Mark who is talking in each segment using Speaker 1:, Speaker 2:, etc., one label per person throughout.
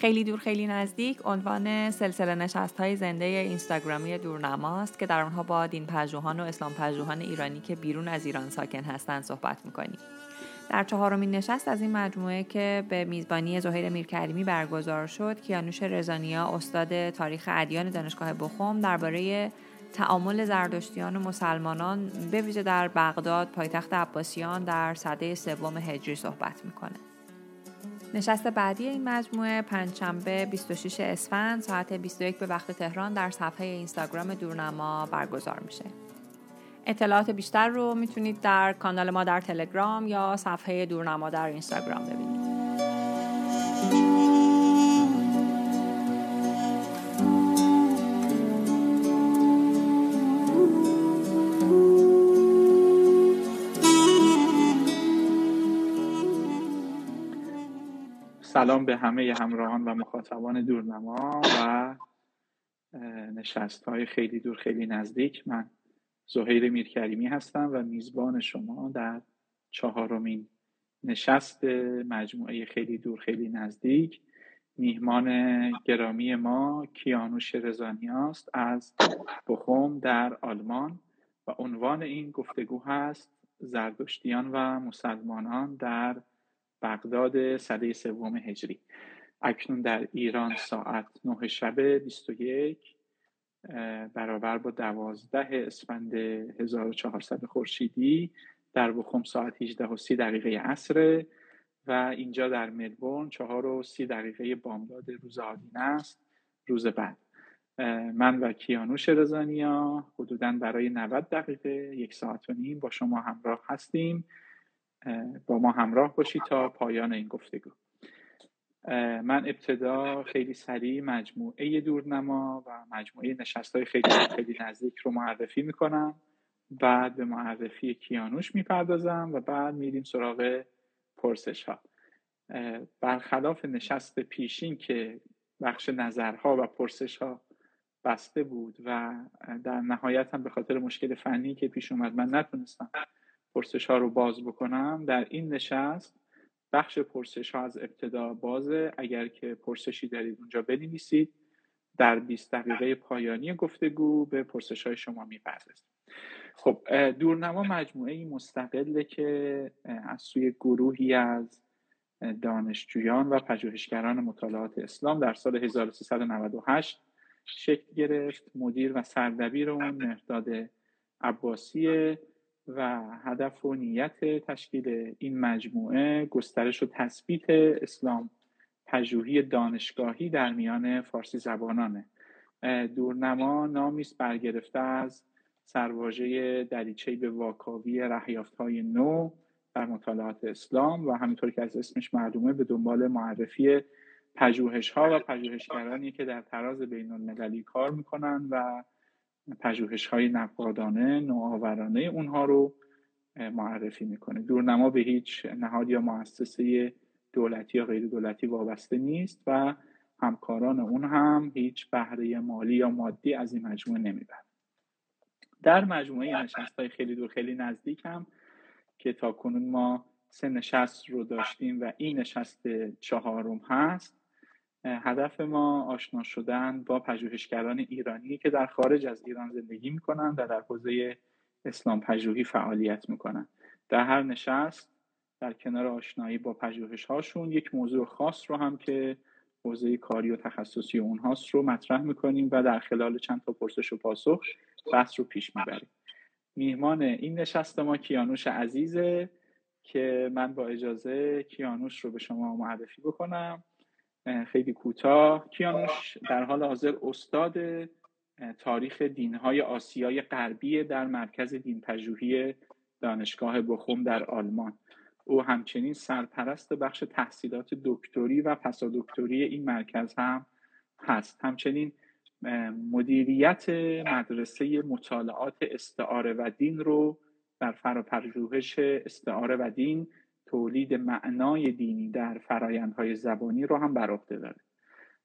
Speaker 1: خیلی دور خیلی نزدیک. عنوان سلسله نشست های زنده اینستاگرامی دورنماست که در آنها با دین پژوهان و اسلام پژوهان ایرانی که بیرون از ایران ساکن هستند صحبت می‌کنیم. در چهارمین نشست از این مجموعه که به میزبانی زهیر میرکریمی برگزار شد کیانوش رزانیا استاد تاریخ ادیان دانشگاه بخوم درباره تعامل زردشتیان و مسلمانان به ویژه در بغداد پایتخت عباسیان در سده سوم هجری صحبت می‌کنه. نشست بعدی این مجموعه پنجشنبه 26 اسفند ساعت 21 به وقت تهران در صفحه اینستاگرام دورنما برگزار میشه. اطلاعات بیشتر رو می‌تونید در کانال ما در تلگرام یا صفحه دورنما در اینستاگرام ببینید.
Speaker 2: سلام به همه همراهان و مخاطبان دورنما و نشست های خیلی دور خیلی نزدیک. من زهیر میرکریمی هستم و میزبان شما در چهارمین نشست مجموعه خیلی دور خیلی نزدیک. میهمان گرامی ما کیانوش رزانی است از بخوم در آلمان و عنوان این گفتگو هست زردشتیان و مسلمانان در بغداد سده سوم هجری. اکنون در ایران ساعت 9 شب 21 برابر با 12 اسفند 1400 خورشیدی در بخوم ساعت 18 و 30 دقیقه عصر و اینجا در ملبورن 4 و 30 دقیقه بامداد روز آدین است روز بعد. من و کیانوش رزانیا حدودا برای 90 دقیقه یک ساعت و نیم با شما همراه هستیم. با ما همراه باشید تا پایان این گفتگو. من ابتدا خیلی سریع مجموعه دورنما و مجموعه نشست های خیلی خیلی نزدیک رو معرفی می‌کنم. بعد به معرفی کیانوش می‌پردازم و بعد میریم سراغ پرسش ها برخلاف نشست پیشین که بخش نظرها و پرسش ها بسته بود و در نهایت هم به خاطر مشکل فنی که پیش اومد من نتونستم پرسش ها رو باز بکنم. در این نشست بخش پرسش ها از ابتدا بازه. اگر که پرسشی دارید اونجا بنویسید. در 20 دقیقه پایانی گفتگو به پرسش های شما می‌پردازیم. خب دورنما مجموعه مستقله که از سوی گروهی از دانشجویان و پژوهشگران مطالعات اسلام در سال 1398 شکل گرفت. مدیر و سردبیر اون مهداد عباسیه. و هدف و نیت تشکیل این مجموعه گسترش و تثبیت اسلام پژوهی دانشگاهی در میان فارسی زبانانه. دورنما نامی است برگرفته از سرواژه دریچه به واکاوی رهیافت های نو در مطالعات اسلام و همینطور که از اسمش معلومه به دنبال معرفی پژوهش ها و پژوهشگرانی که در تراز بین المللی کار می‌کنن و پژوهش های نقادانه نوآورانه اونها رو معرفی می‌کنه. دورنما به هیچ نهاد یا مؤسسه دولتی یا غیر دولتی وابسته نیست و همکاران اون هم هیچ بهره مالی یا مادی از این مجموعه نمی‌برن. در مجموعه نشست های خیلی دور خیلی نزدیک هم که تا کنون ما سه نشست رو داشتیم و این نشست چهارم هست هدف ما آشنا شدن با پژوهشگران ایرانی که در خارج از ایران زندگی می‌کنن و در حوزه اسلام پژوهی فعالیت می‌کنن. در هر نشست در کنار آشنایی با پژوهش هاشون یک موضوع خاص رو هم که حوزه کاری و تخصصی اونهاست رو مطرح می‌کنیم و در خلال چند تا پرسش و پاسخ بحث رو پیش می‌بریم. میهمان این نشست ما کیانوش عزیزه که من با اجازه کیانوش رو به شما معرفی بکنم. خیلی کوتاه. کیانوش در حال حاضر استاد تاریخ دینهای آسیای غربی در مرکز دین پژوهی دانشگاه بخوم در آلمان. او همچنین سرپرست بخش تحصیلات دکتری و پسادکتری این مرکز هم هست. همچنین مدیریت مدرسه مطالعات استعاره و دین رو در فرapژوهش استعاره و دین تولید معنای دینی در فرایندهای زبانی رو هم بر عهده داره.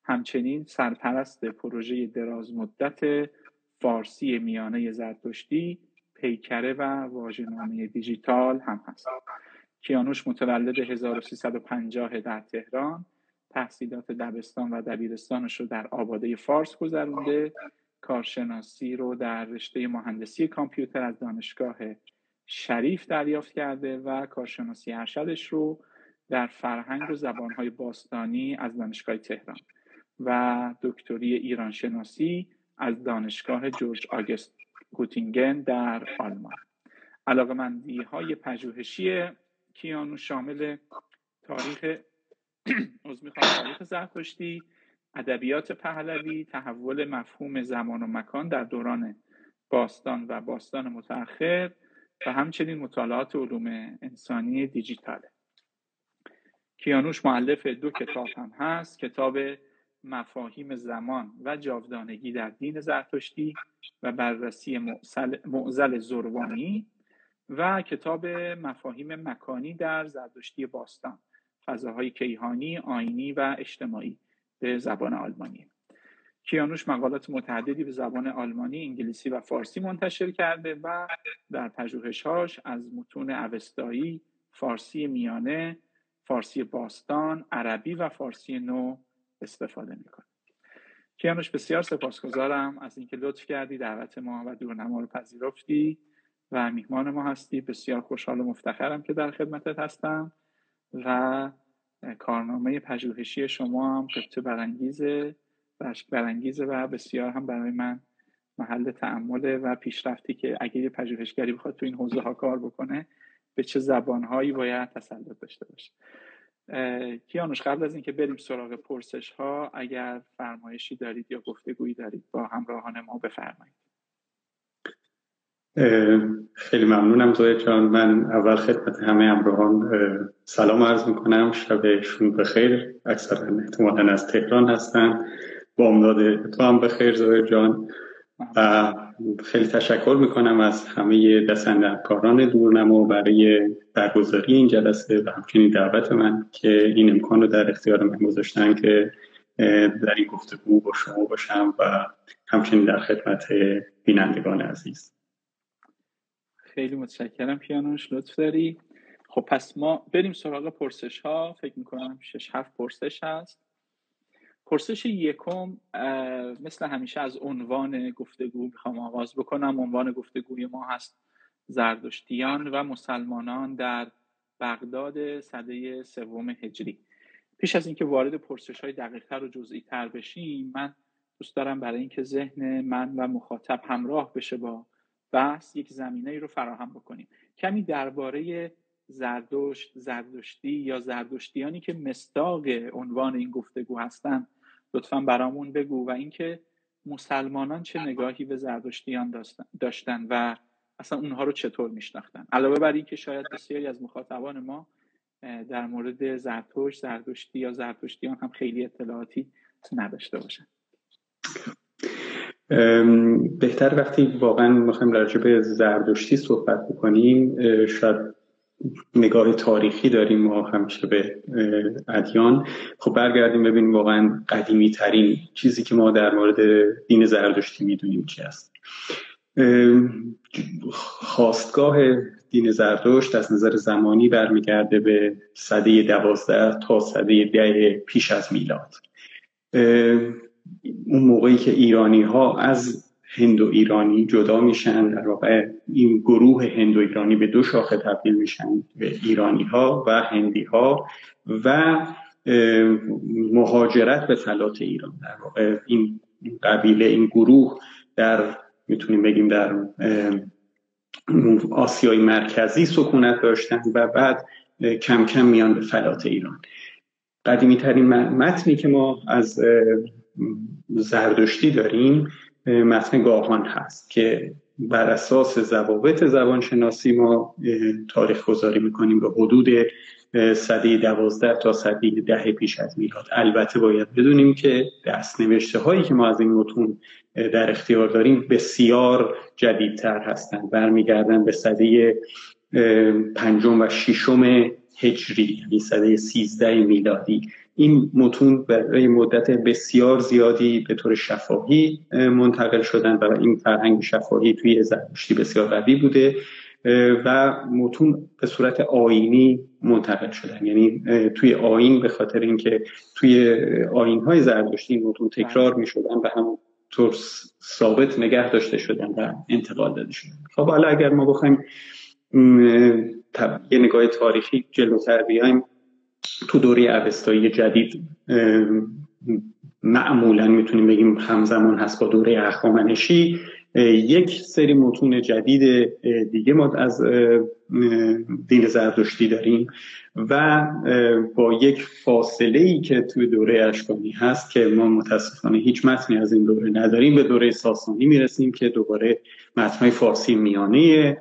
Speaker 2: همچنین سرپرست پروژه دراز مدت فارسی میانه زرتشتی پیکره و واژه‌نامه دیجیتال هم هست. کیانوش متولد 1350 در تهران تحصیلات دبستان و دبیرستانش رو در آباده فارس گذرونده. کارشناسی رو در رشته مهندسی کامپیوتر از دانشگاه شریف دریافت کرده و کارشناسی ارشدش رو در فرهنگ و زبانهای باستانی از دانشگاه تهران و دکتری ایران شناسی از دانشگاه جورج آگست گوتینگن در آلمان. علاقه مندی های پژوهشی کیانو شامل تاریخ از تاریخ زرتشتی ادبیات پهلوی تحول مفهوم زمان و مکان در دوران باستان و باستان متأخر و همچنین مطالعات علوم انسانی دیجیتاله. کیانوش معلف دو کتاب هم هست کتاب مفاهیم زمان و جاودانگی در دین زرتشتی و بررسی معزل زروانی و کتاب مفاهیم مکانی در زرتشتی باستان فضاهای کیهانی، آینی و اجتماعی به زبان آلمانی. کیانوش مقالات متعددی به زبان آلمانی، انگلیسی و فارسی منتشر کرده و در پژوهش‌هاش از متون اوستایی، فارسی میانه، فارسی باستان، عربی و فارسی نو استفاده می‌کنه. کیانوش بسیار سپاسگزارم از اینکه لطف کردی دعوت ما و دورنما رو پذیرفتی و میهمان ما هستی بسیار خوشحال و مفتخرم که در خدمتت هستم و کارنامه پژوهشی شما هم قبطه برانگیزه رشک برانگیزه و بسیار هم برای من محل تعمله و پیشرفتی که اگه یه پژوهشگری بخواد تو این حوزه ها کار بکنه به چه زبانهایی باید تسلط داشته باشه. کیانوش قبل از اینکه بریم سراغ پرسش ها اگر فرمایشی دارید یا گفتگویی دارید با همراهان ما بفرمایید.
Speaker 3: خیلی ممنونم زوی جان. من اول خدمت همه همراهان سلام عرض می‌کنم. شبشون بخیر اکثرا احتمالا از تهران هستن با امداد تو هم بخیر زوی جان. و خیلی تشکر می‌کنم از همه دستندرکاران دورنما برای برگزاری این جلسه و همچنین دعوت من که این امکان رو در اختیار من گذاشتن که در این گفتگو با شما باشم و همچنین در خدمت بینندگان عزیز.
Speaker 2: خیلی متشکرم پیانوش لطف داری؟ خب پس ما بریم سراغ پرسش ها فکر می‌کنم شش هفت پرسش هست. پرسش یکم مثل همیشه از عنوان گفتگو می‌خوام آغاز بکنم. عنوان گفتگوی ما هست زردشتیان و مسلمانان در بغداد صده سوم هجری. پیش از اینکه وارد پرسش های دقیقتر و جزئی تر بشیم من دوست دارم برای اینکه ذهن من و مخاطب همراه بشه با بحث یک زمینه رو فراهم بکنیم. کمی درباره زردشت زردشتی یا زردشتیانی که مستاق عنوان این گفتگو هستن لطفا برامون بگو و اینکه مسلمانان چه نگاهی به زردشتیان داشتن و اصلا اونها رو چطور میشناختن. علاوه بر اینکه شاید بسیاری از مخاطبان ما در مورد زرتشت زردشتی یا زرتشتیان هم خیلی اطلاعاتی نداشته باشن.
Speaker 3: بهتر وقتی واقعا می‌خوایم راجع به زردشتی صحبت بکنیم شاید نگاه تاریخی داریم ما همیشه به ادیان. خب برگردیم ببینیم واقعا قدیمی ترین چیزی که ما در مورد دین زردشتی می‌دونیم چی است. خواستگاه دین زردشت از نظر زمانی برمیگرده به صده دوازده تا صده ده پیش از میلاد. اون موقعی که ایرانی ها از هندو ایرانی جدا میشن. در واقع این گروه هندو ایرانی به دو شاخه تبدیل میشن به ایرانی ها و هندی ها و مهاجرت به فلات ایران. در واقع این قبیله این گروه در می‌تونیم بگیم در آسیای مرکزی سکونت داشتن و بعد کم کم میان به فلات ایران. قدیمی ترین متنی که ما از زردشتی داریم متن گاهان هست که بر اساس ضوابط زبانشناسی ما تاریخ گذاری می‌کنیم به حدود صده دوازده تا صده ده پیش از میلاد. البته باید بدونیم که دست نوشته هایی که ما از این متون در اختیار داریم بسیار جدیدتر هستند. برمیگردن به صده پنجم و ششم هجری یعنی صده سیزده میلادی. این متون برای مدت بسیار زیادی به طور شفاهی منتقل شدن و این فرهنگ شفاهی توی زرتشتی بسیار قوی بوده و متون به صورت آینی منتقل شدن. یعنی توی آین به خاطر اینکه توی آین های زردشتی این متون تکرار می شدن و هم طور ثابت نگه داشته شدن و انتقال داده شدن. خب حالا اگر ما بخوایم یه نگاه تاریخی جلوتر بیایم تو دوره اوستایی جدید معمولا می‌تونیم بگیم همزمان هست با دوره اخوامنشی یک سری متون جدید دیگه ما از دین زردشتی داریم و با یک فاصله ای که توی دوره اشکانی هست که ما متاسفانه هیچ متنی از این دوره نداریم به دوره ساسانی می‌رسیم که دوباره متنهای فارسی میانه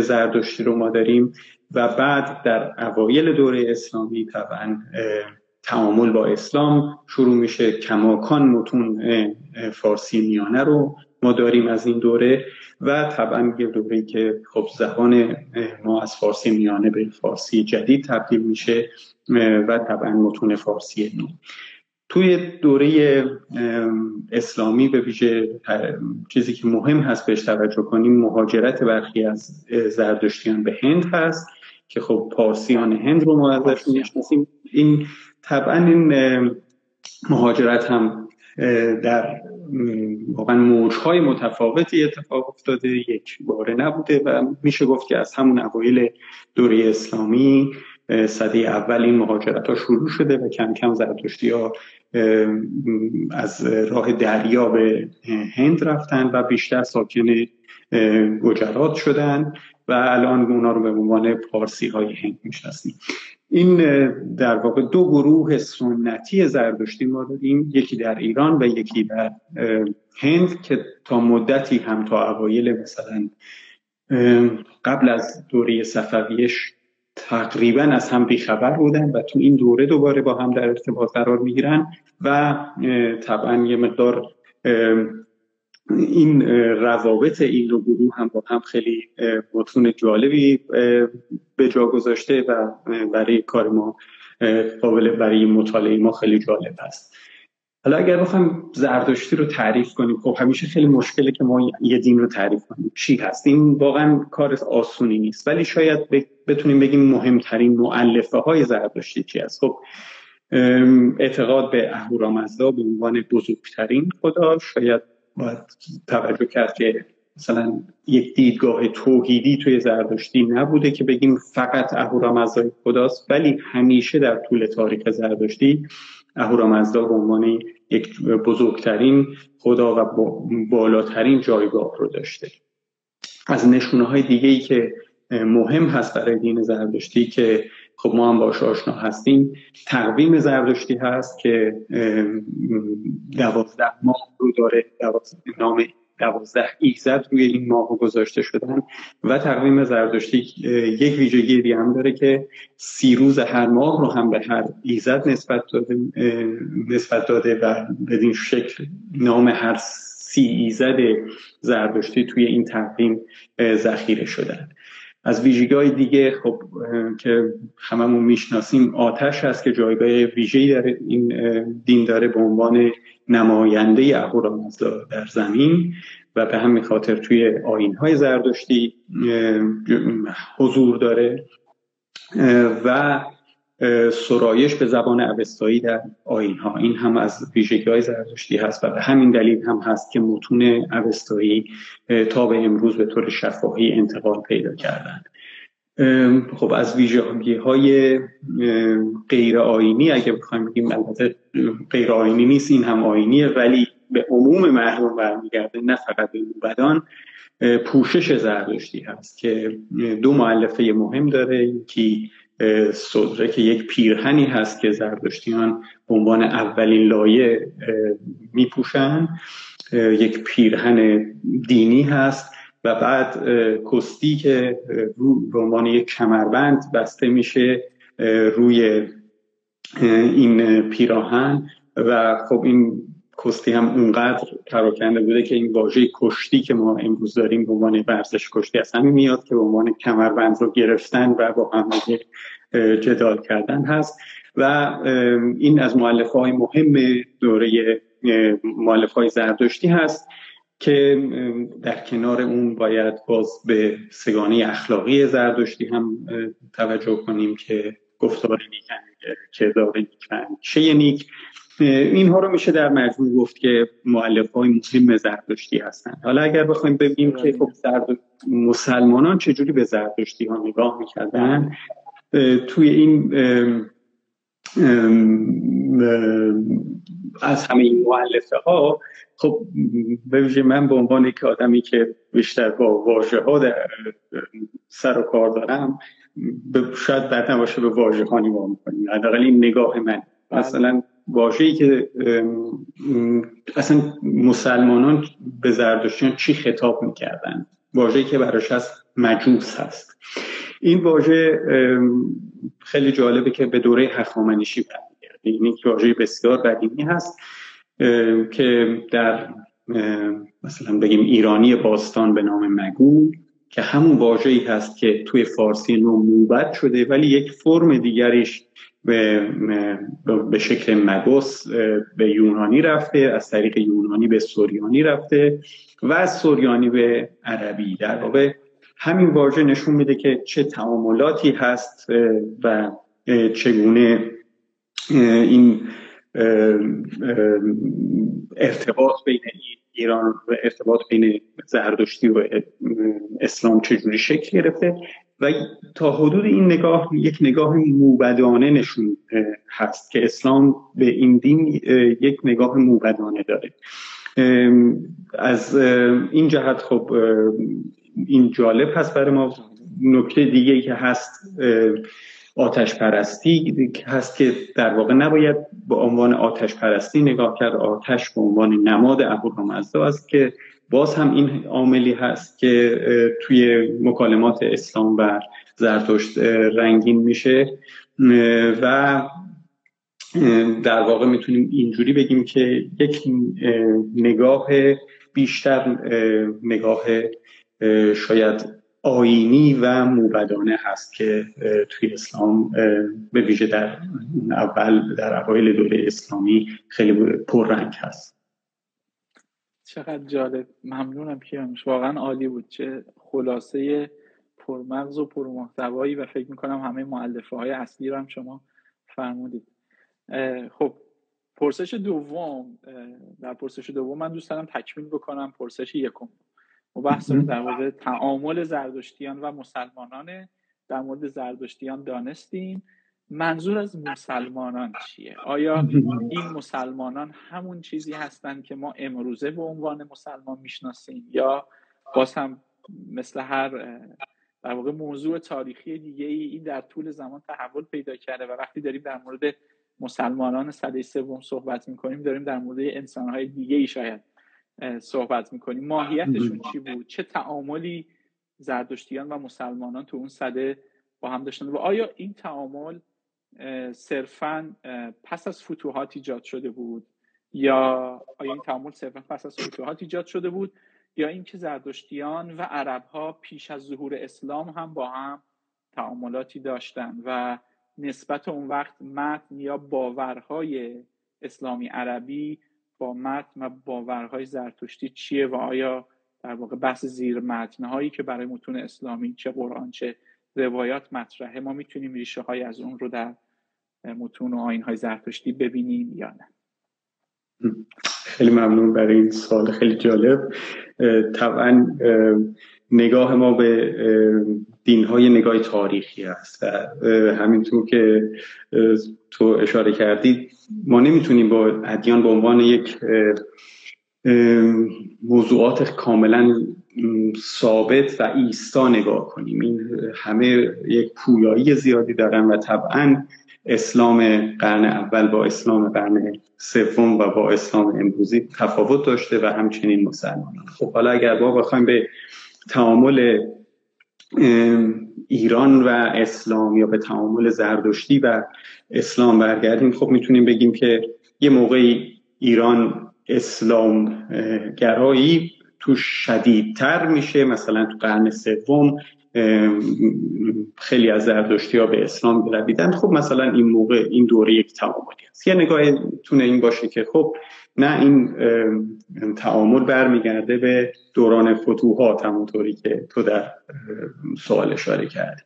Speaker 3: زردشتی رو ما داریم. و بعد در اوایل دوره اسلامی طبعا تعامل با اسلام شروع میشه. کماکان متون فارسی میانه رو ما داریم از این دوره و طبعا یه دوره که خب زبان ما از فارسی میانه به فارسی جدید تبدیل میشه و طبعا متون فارسی نو. توی دوره اسلامی به ویژه چیزی که مهم هست بهش توجه کنیم مهاجرت برخی از زردشتیان به هند هست. که خب پارسیان هند رو ما ازش می‌شناسیم. این طبعا این مهاجرت هم در واقعا موجهای متفاوتی اتفاق افتاده. یک باره نبوده و میشه گفت که از همون اوایل دوره اسلامی صده اول این مهاجرت ها شروع شده و کم کم زرتشتی ها از راه دریا به هند رفتن و بیشتر ساکن گجرات شدن. و الان اونا رو به عنوان پارسی های هند می‌شناسیم این در واقع دو گروه سنتی زردشتی ما داریم یکی در ایران و یکی در هند که تا مدتی هم تا اوایل مثلا قبل از دوره صفویش تقریبا از هم بیخبر بودن و تو این دوره دوباره با هم در ارتباط قرار می‌گیرن و طبعا یه مقدار این روابط این دو گروه هم با هم خیلی متون جالبی به جا گذاشته و برای کار ما قابل برای مطالعه ما خیلی جالب هست حالا اگر بخوایم زردشتی رو تعریف کنیم خب همیشه خیلی مشکله که ما یه دین رو تعریف کنیم. چی هست؟ این واقعا کار آسونی نیست. ولی شاید بتونیم بگیم مهمترین معلفه های زردشتی چی هست؟ خب اعتقاد به اهورامزدا به عنوان بزرگترین خدا شاید باید توجه کرد که مثلا یک دیدگاه توحیدی توی زردشتی نبوده که بگیم فقط اهورامزدای خداست ولی همیشه در طول تاریخ زردشتی اهورامزدا به عنوان یک بزرگترین خدا و بالاترین جایگاه رو داشته. از نشونه های دیگه ای که مهم هست برای دین زردشتی که خب ما هم باش آشنا هستیم. تقویم زردشتی هست که دوازده ماه رو داره نام دوازده ایزد روی این ماه گذاشته شدن و تقویم زردشتی یک ویژگی دیگه هم داره که سی روز هر ماه رو هم به هر ایزد نسبت داده, نسبت داده و بدین شکل نام هر سی ایزد زردشتی توی این تقویم ذخیره شدن. از ویژگی دیگه خب که هممون می‌شناسیم آتش هست که جایگاه ویژه‌ای در این دین داره به عنوان نماینده اهورامزدا در زمین و به همین خاطر توی های زردشتی حضور داره. و سرایش به زبان اوستایی در آین ها این هم از ویژگی های زردشتی هست و به همین دلیل هم هست که متون اوستایی تا به امروز به طور شفاهی انتقال پیدا کردن خب از ویژگی های غیر آینی اگه بخوایم بگیم البته غیر آینی نیست این هم آینیه ولی به عموم مردم برمیگرده نه فقط به بدان پوشش زردشتی هست که دو معلفه مهم داره یکی صدره که یک پیرهنی هست که زردشتیان به عنوان اولین لایه میپوشن یک پیرهن دینی هست و بعد کستی که به عنوان یک کمربند بسته میشه روی این پیراهن و خب این کستی هم اونقدر پراکنده بوده که این واژه کشتی که ما امروز داریم به عنوان ورزش کشتی از همین میاد که به عنوان کمربند رو گرفتن و با هم جدال کردن هست. و این از معلفه های مهم دوره معلفه های زردشتی هست که در کنار اون باید باز به سگانه اخلاقی زردشتی هم توجه کنیم که گفتار نیکن کردار نیکن چه نیک. اینها رو میشه در مجموع گفت که معلف های مهم زردشتی هستند حالا اگر بخوایم ببینیم که خب زرد... مسلمانان چجوری به زردشتی ها نگاه می‌کردن توی این از همه این معلفه ها خب به من به عنوان یک آدمی که بیشتر با واژه ها در سر و کار دارم شاید بعد نباشه به واژه ها نگاه می‌کنیم. حداقل این نگاه من. بله. مثلا واژه‌ای که اصلا مسلمانان به زردشتیان چی خطاب می‌کردن؟ واژه‌ای که براش هست مجوس هست. این واژه خیلی جالبه که به دوره هخامنشی برمیگرده. این یک واژه بسیار قدیمی هست که در مثلا بگیم ایرانی باستان به نام مگو که همون واژه‌ای هست که توی فارسی نو موبت شده ولی یک فرم دیگریش به, به شکل مگوس به یونانی رفته از طریق یونانی به سوریانی رفته و از سوریانی به عربی. در واقع همین واژه نشون میده که چه تعاملاتی هست و چگونه این ارتباط بین ایران و ارتباط بین زردشتی و اسلام چجوری شکل گرفته. و تا حدود این نگاه یک نگاه موبدانه نشون هست که اسلام به این دین یک نگاه موبدانه داره. از این جهت خب این جالب هست برای ما. نکته دیگه که هست آتش پرستی هست که در واقع نباید به عنوان آتش پرستی نگاه کرد. آتش به عنوان نماد اهورامزدا است که باز هم این عاملی هست که توی مکالمات اسلام و زرتشت رنگین میشه. و در واقع می‌تونیم اینجوری بگیم که یک نگاه بیشتر نگاه شاید آینی و موبدانه هست که توی اسلام به ویژه در اول در اوایل دوره اسلامی خیلی پررنگ هست.
Speaker 2: چقدر جالب. ممنونم کیانوش. واقعا عالی بود. چه خلاصه پرمغز و پرمحتوایی و فکر می‌کنم همه معلفه های اصلی رو هم شما فرمودید. خب پرسش دوم در پرسش دوم من دوست دارم تکمیل بکنم پرسش یکم. و بحث در مورد تعامل زردشتیان و مسلمانان در مورد زردشتیان دانستیم. منظور از مسلمانان چیه؟ آیا این مسلمانان همون چیزی هستند که ما امروزه به عنوان مسلمان می‌شناسیم؟ یا باز هم مثل هر در واقع موضوع تاریخی دیگه ای این در طول زمان تحول پیدا کرده و وقتی داریم در مورد مسلمانان صده سوم صحبت می‌کنیم داریم در مورد انسانهای دیگه ای شاید صحبت می‌کنیم. ماهیتشون چی بود؟ چه تعاملی زردشتیان و مسلمانان تو اون صده با هم داشتن؟ و آیا این تعامل صرفا پس از فتوحات ایجاد شده بود؟ یا آیا این تعامل صرفا پس از فتوحات ایجاد شده بود؟ یا اینکه زردشتیان و عرب ها پیش از ظهور اسلام هم با هم تعاملاتی داشتن و نسبت اون وقت متن یا باورهای اسلامی عربی با متن و باورهای زرتشتی چیه و آیا در واقع بحث زیر متنهایی که برای متون اسلامی چه قرآن چه روایات مطرحه ما می‌تونیم ریشه های از اون رو در متون و آین های زرتشتی ببینیم یا نه.
Speaker 3: خیلی ممنون برای این سال خیلی جالب. طبعا نگاه ما به دین های نگاه تاریخی است و همینطور که تو اشاره کردید ما نمی‌تونیم با ادیان به عنوان یک موضوعات کاملا ثابت و ایستا نگاه کنیم. این همه یک پویایی زیادی دارن و طبعا اسلام قرن اول با اسلام قرن سوم و با اسلام امروزی تفاوت داشته و همچنین مسلمانان. خب حالا اگر ما بخوایم به تعامل ایران و اسلام یا به تعامل زردشتی و اسلام برگردیم خب می‌تونیم بگیم که یه موقعی ایران اسلام گرایی تو شدیدتر میشه مثلا تو قرن سوم خیلی از زردشتی ها به اسلام برویدن. خب مثلا این موقع این دوره یک تعاملی هست یه نگاه تونه این باشه که خب نه این تعامل برمیگرده به دوران فتوحات همونطوری که تو در سوال اشاره کردی.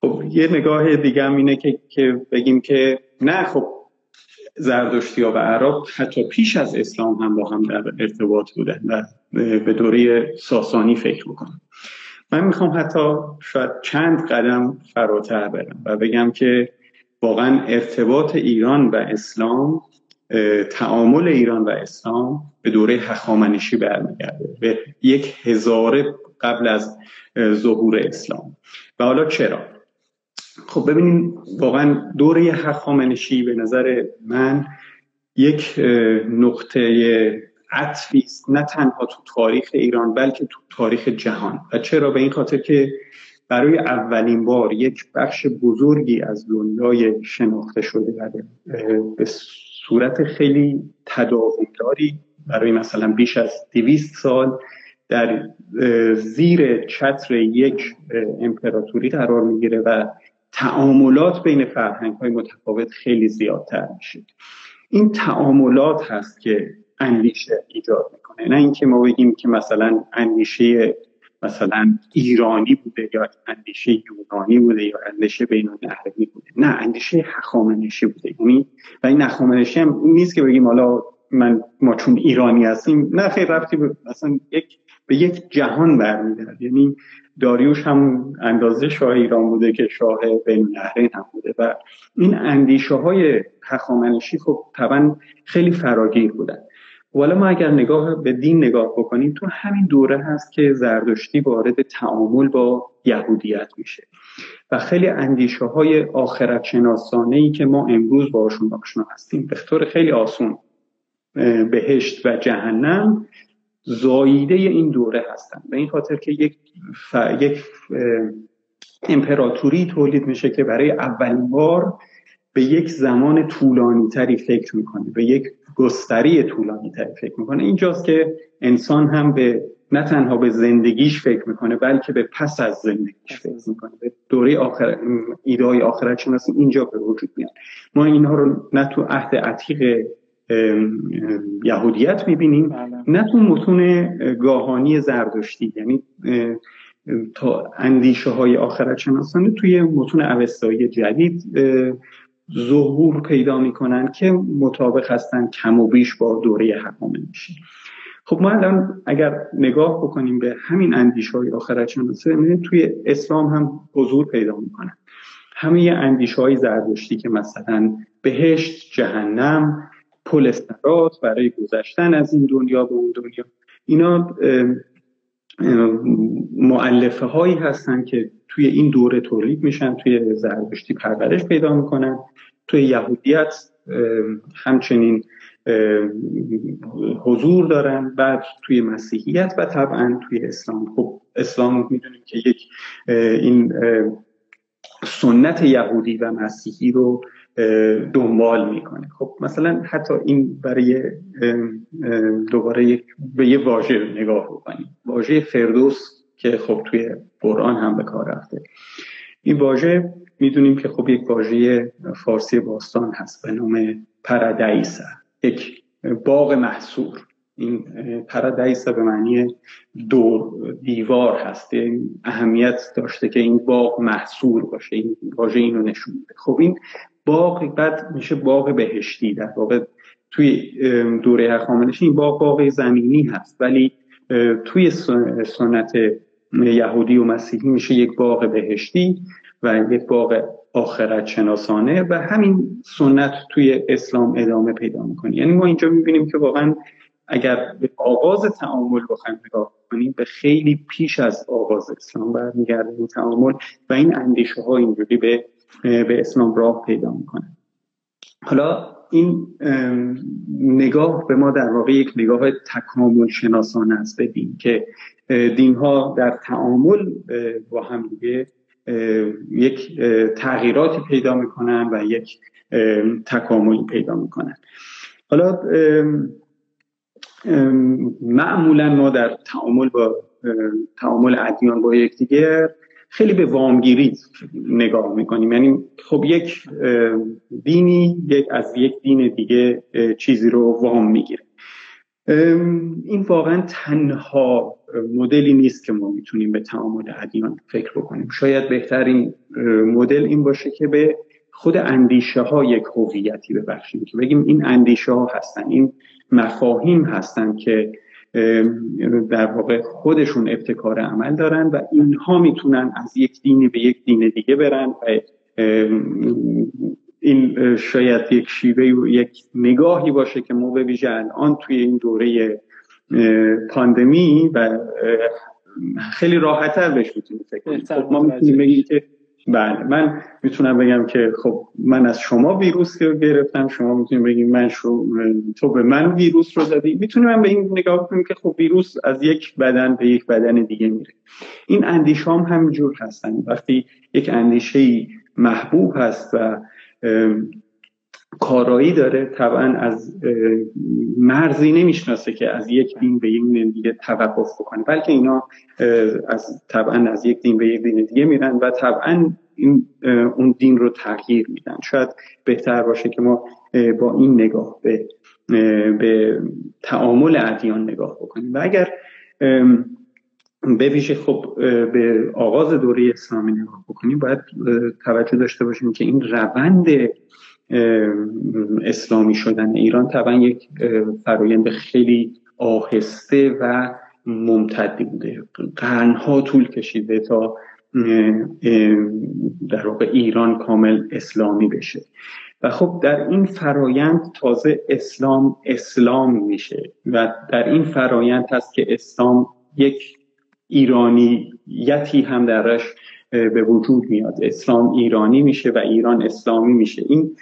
Speaker 3: خب یه نگاه دیگه هم اینه که, که بگیم که نه خب زردشتی ها و عرب حتی پیش از اسلام هم با هم در ارتباط بودن و به دوره ساسانی فکر بکنم من می‌خوام حتی شاید چند قدم فراتر برم و بگم که واقعا ارتباط ایران و اسلام تعامل ایران و اسلام به دوره هخامنشی برمیگرده به یک هزاره قبل از ظهور اسلام. و حالا چرا؟ خب ببینیم واقعا دوره هخامنشی به نظر من یک نقطه عطفی است. نه تنها تو تاریخ ایران بلکه تو تاریخ جهان. و چرا؟ به این خاطر که برای اولین بار یک بخش بزرگی از دنیای شناخته شده به صورت خیلی تداومداری برای مثلا بیش از دویست سال در زیر چتر یک امپراتوری قرار می‌گیره و تعاملات بین فرهنگ های متفاوت خیلی زیادتر میشه. این تعاملات هست که اندیشه ایجاد می‌کنه. نه اینکه ما بگیم که مثلا اندیشه مثلا ایرانی بوده یا اندیشه یونانی بوده یا اندیشه بین النهرینی بوده. نه اندیشه هخامنشی بوده. یعنی و این هخامنشی هم نیست که بگیم حالا من ما چون ایرانی هستیم نه خیلی رفتی به مثلا یک به یک جهان برمیگرد یعنی داریوش هم اندازه شاه ایران بوده که شاه بین النهرین هم بوده و این اندیشه های هخامنشی خب طبعا خیلی فراگیر بودن. حالا ما اگر نگاه به دین نگاه بکنیم تو همین دوره هست که زردشتی وارد تعامل با یهودیت میشه. و خیلی اندیشه های آخرت شناسانه ای که ما امروز باشون آشنا هستیم به طور خیلی آسون بهشت و جهنم زاییده این دوره هستن. به این خاطر که یک, ف... یک امپراتوری تولید میشه که برای اولین بار به یک زمان طولانی تری فکر می‌کنه به یک گستری طولانی تری فکر می‌کنه. اینجاست که انسان هم به نه تنها به زندگیش فکر می‌کنه بلکه به پس از زندگیش فکر می‌کنه. به دوره آخر ایدای آخرت شناسی اینجا به وجود میاد. ما اینها رو نه تو عهد عتیق یهودیت می‌بینیم بله. نه تو متون گاهانی زردشتی. یعنی تا اندیشه های آخرت شناسانه توی متون اوستایی جدید ظهور پیدا می‌کنن که مطابق هستن کم و بیش با دوره هخامنشی خب ما الان اگر نگاه بکنیم به همین اندیشه های آخرت شناسه توی اسلام هم حضور پیدا می‌کنن همه اندیشه های زردشتی که مثلا بهشت جهنم پل برای گذشتن از این دنیا به اون دنیا. اینا معلفه هایی هستن که توی این دوره تولید میشن توی زرتشتی پرورش پیدا می‌کنن. توی یهودیت همچنین حضور دارن. بعد توی مسیحیت و طبعا توی اسلام. خب اسلام می‌دونیم که یک این سنت یهودی و مسیحی رو دنبال می‌کنه. خب مثلا حتی این برای دوباره یک به یه واژه نگاه بکنیم. واژه فردوس که خب توی قرآن هم به کار رفته. این واژه می‌دونیم که خب یک واژه فارسی باستان هست به نام پرادیسه یک باغ محصور. این پرادیسه به معنی دور دیوار هست. اهمیت داشته که این باغ محصور باشه. این واژه اینو نشون میده. خب این باغ بعد میشه باغ بهشتی. در واقع توی دوره هخامنشی این باغ باغ زمینی هست. ولی توی سنت یهودی و مسیحی میشه یک باغ بهشتی و یک باغ آخرت شناسانه و همین سنت توی اسلام ادامه پیدا می‌کنه. یعنی ما اینجا می‌بینیم که واقعا اگر به آغاز تعامل بخوایم نگاه کنیم به خیلی پیش از آغاز اسلام برمیگرده این تعامل و این اندیشه ها اینجوری به به اسلام راه پیدا می‌کنه. حالا این نگاه به ما در واقع یک نگاه تکامل شناسانه است. به دین که دین ها در تعامل با هم دیگه یک تغییراتی پیدا می‌کنن و یک تکاملی پیدا می‌کنن. حالا معمولا ما در تعامل با تعامل ادیان با یکدیگر خیلی به وامگیری نگاه می‌کنیم. یعنی خب یک دینی یک از یک دین دیگه چیزی رو وام می‌گیره این واقعا تنها مدلی نیست که ما می‌تونیم به تعامل ادیان فکر بکنیم. شاید بهترین مدل این باشه که به خود اندیشه ها یک هویتی ببخشیم که بگیم این اندیشه ها هستن این مفاهیم هستن که در واقع خودشون ابتکار عمل دارن و اینها می‌تونن از یک دینی به یک دین دیگه برن و این شاید یک شیوه و یک نگاهی باشه که ما به ویژه الان توی این دوره پاندمی و خیلی راحتتر بهش می‌تونیم فکر کنیم. خب ما می‌تونیم بگیم که بله من می‌تونم بگم که خب من از شما ویروس رو گرفتم شما می‌تونیم بگیم من شو تو به من ویروس رو دادی. می‌تونیم به این نگاه کنیم که خب ویروس از یک بدن به یک بدن دیگه میره. این اندیشه هم همینجور هستن. وقتی یک اندیشه محبوب هست و کارایی داره. طبعا از مرزی نمی‌شناسه که از یک دین به یک دین دیگه توقف بکنه. بلکه اینا از طبعا از یک دین به یک دین دیگه میرن و طبعا این اون دین رو تغییر میدن. شاید بهتر باشه که ما با این نگاه به به تعامل ادیان نگاه بکنیم. و اگر به ویژه خب به آغاز دوره اسلامی نگاه بکنیم باید توجه داشته باشیم که این روند اسلامی شدن ایران طبعا یک فرایند خیلی آهسته و ممتدی بوده. قرنها طول کشیده تا در واقع ایران کامل اسلامی بشه. و خب در این فرایند تازه اسلام اسلام میشه و در این فرایند هست که اسلام یک ایرانیتی هم درش به وجود میاد. اسلام ایرانی میشه و ایران اسلامی میشه. این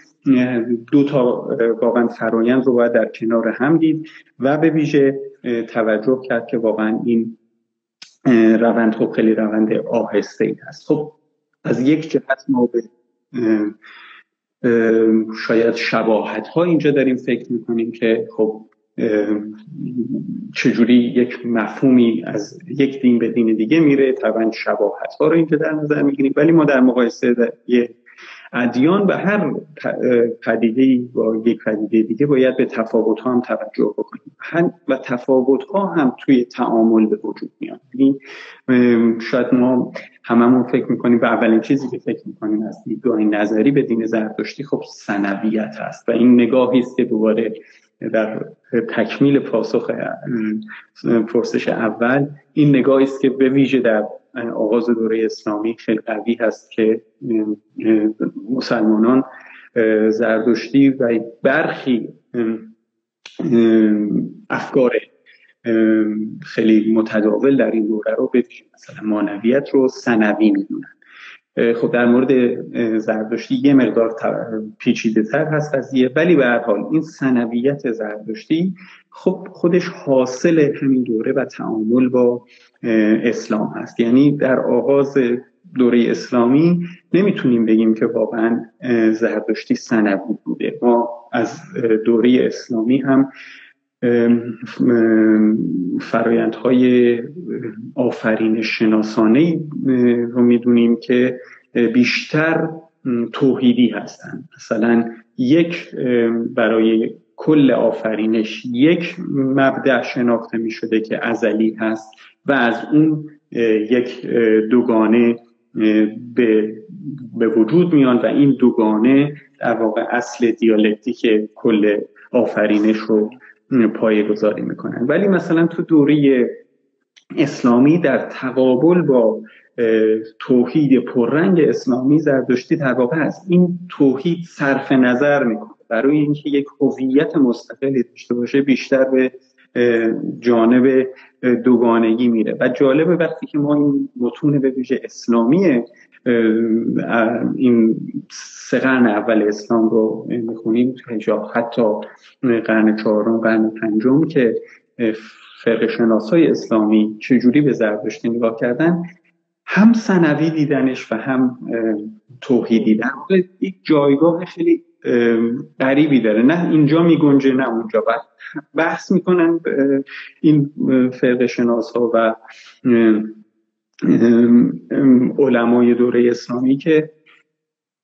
Speaker 3: دو تا واقعا فرایند رو باید در کنار هم دید و به ویژه توجه کرد که واقعا این روند خب خیلی روند آهسته ای هست خب از یک جهت ما به شاید شباهت ها اینجا داریم فکر می‌کنیم که خب چجوری یک مفهومی از یک دین به دین دیگه میره طبعا شباهت ها رو اینجا در نظر می‌گیریم. ولی ما در مقایسه یه ادیان به هر پدیده با یک پدیده دیگه باید به تفاوت ها هم توجه بکنیم. و تفاوت ها هم توی تعامل به وجود میاد. یعنی شاید ما هممون فکر می‌کنیم به اولین چیزی که فکر می‌کنیم از دیدگاه نظری به دین زرتشتی خب سنویت هست و این نگاهی است که دوباره در تکمیل پاسخ پرسش اول این نگاهی است که به ویژه در آغاز دوره اسلامی خیلی قوی هست که مسلمانان زردشتی و برخی افکار خیلی متداول در این دوره رو به مثلا مانویت رو سنوی می‌دونن. خب در مورد زردشتی یه مقدار پیچیده تر هست قضیه. ولی به هر حال این سنویت زردشتی خب خودش حاصل همین دوره و تعامل با اسلام هست. یعنی در آغاز دوره اسلامی نمی‌تونیم بگیم که واقعا زردشتی سنوی بوده. ما از دوره اسلامی هم فرایندهای آفرین شناسانه رو می‌دونیم که بیشتر توحیدی هستند مثلا یک برای کل آفرینش یک مبدع شناخته می شده که ازلی هست و از اون یک دوگانه به, به وجود میان و این دوگانه در واقع اصل دیالکتیک کل آفرینش رو پایه گذاری می‌کنن ولی مثلا تو دوره اسلامی در تقابل با توحید پررنگ اسلامی زردشتی در واقع از این توحید صرف نظر می‌کنه. برای اینکه یک هویت مستقلی داشته باشه بیشتر به جانب دوگانگی میره. و جالبه وقتی که ما این متون به ویژه اسلامی این سه قرن اول اسلام رو می‌خونیم حتی قرن چهارم قرن پنجم که فرق شناس های اسلامی چجوری به زردشتی نگاه کردن هم سنوی دیدنش و هم توحیدی در یک جایگاه خیلی غریبی داره. نه اینجا میگنجه نه اونجا. بحث می‌کنن این فرق شناس ها و علمای دوره اسلامی که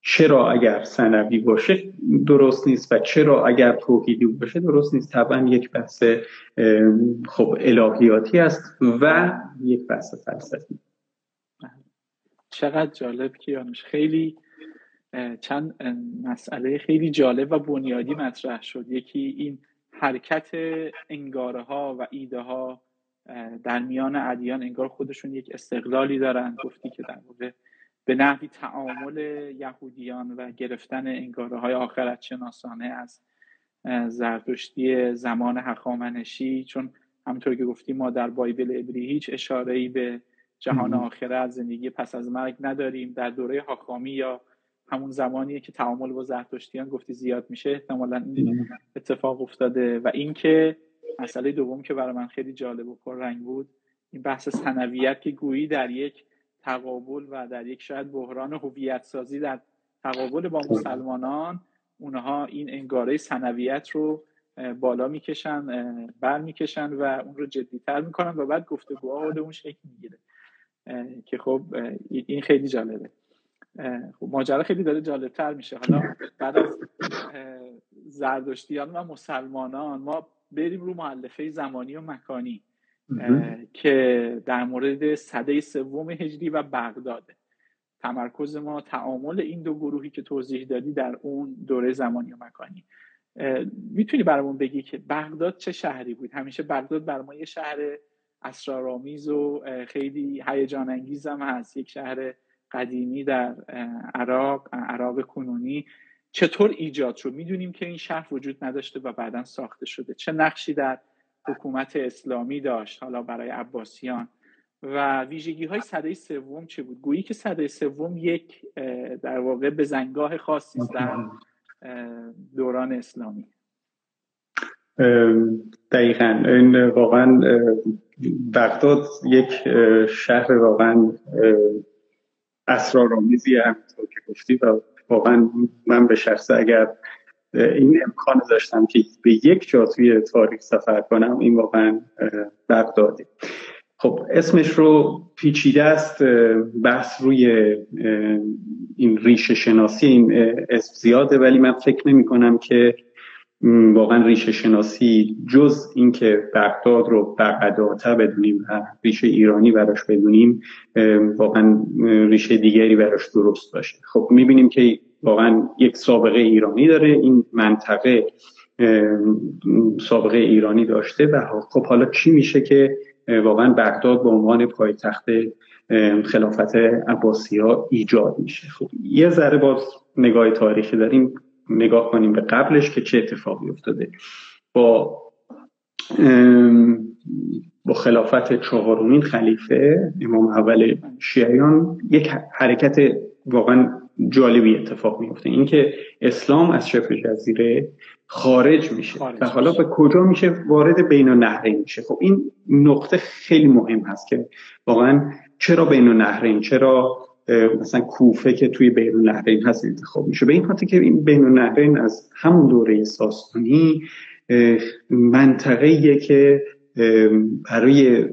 Speaker 3: چرا اگر سنوی باشه درست نیست و چرا اگر توحیدی باشه درست نیست. طبعا یک بحث خب الهیاتی است و یک بحث فلسفی.
Speaker 2: چقدر جالب کیانوش خیلی چند مسئله خیلی جالب و بنیادی مطرح شد. یکی این حرکت انگاره ها و ایده ها در میان ادیان انگار خودشون یک استقلالی دارن. گفتی که در واقع به نحوی تعامل یهودیان و گرفتن انگاره های آخرت شناسانه از زرتشتی زمان هخامنشی. چون همونطور که گفتیم ما در بایبل عبری هیچ اشاره ای به جهان آخرت زندگی پس از مرگ نداریم. در دوره هاخامی یا همون زمانیه که تعامل با زرتشتیان گفتی زیاد میشه احتمالا این اتفاق افتاده. و اینکه مسئله دوم که برای من خیلی جالب و رنگ بود این بحث سنویت که گویی در یک تقابل و در یک شاید بحران هویت سازی در تقابل با مسلمانان اونها این انگاره سنویت رو بالا می‌کشن بر می‌کشن و اون رو جدیتر می‌کنن و بعد گفتگوها اون شکل می‌گیره که خب این خیلی جالبه. خب ماجرا خیلی داره جالبتر میشه. حالا بعد از زردشتیان و مسلمانان ما بریم رو معلفه زمانی و مکانی که در مورد صده سوم هجری و بغداده تمرکز ما تعامل این دو گروهی که توضیح دادی در اون دوره زمانی و مکانی. می‌تونی برامون بگی که بغداد چه شهری بود؟ همیشه بغداد بر ما یه شهر اسرارآمیز و خیلی هیجان انگیز هم هست. یک شهر قدیمی در عراق عراق کنونی. چطور ایجاد شد؟ می‌دونیم که این شهر وجود نداشته و بعدا ساخته شده. چه نقشی در حکومت اسلامی داشت حالا برای عباسیان؟ و ویژگی های صده سوم چه بود؟ گویی که صده سوم یک در واقع به زنگاه خاصی است در دوران اسلامی.
Speaker 3: دقیقا. این واقعا بغداد یک شهر واقعا اسرارآمیزی همینطور که گفتی و واقعا من به شخصه اگر این امکان داشتم که به یک جا توی تاریخ سفر کنم این واقعا بغداده خب اسمش رو پیچیده است بحث روی این ریشه شناسی این اسم زیاده ولی من فکر نمی کنم که واقعا ریشه شناسی جز اینکه بغداد رو بغداته بدونیم و ریشه ایرانی براش بدونیم واقعا ریشه دیگری براش درست باشه. خب می‌بینیم که واقعا یک سابقه ایرانی داره. این منطقه سابقه ایرانی داشته و خب حالا چی میشه که واقعا بغداد به عنوان پایتخت خلافت عباسی ها ایجاد میشه؟ خب یه ذره باز نگاه تاریخی داریم. نگاه کنیم به قبلش که چه اتفاقی افتاده. با با خلافت چهارمین خلیفه امام اول شیعیان یک حرکت واقعا جالبی اتفاق میفته اینکه اسلام از شبه جزیره خارج میشه. و حالا به کجا میشه؟ وارد بین النهرین میشه. خب این نقطه خیلی مهم هست که واقعا چرا بین النهرین؟ چرا مثلا کوفه که توی بین النهرین هست انتخاب میشه. به این خاطر که این بین النهرین از همون دوره ساسانی منطقه که برای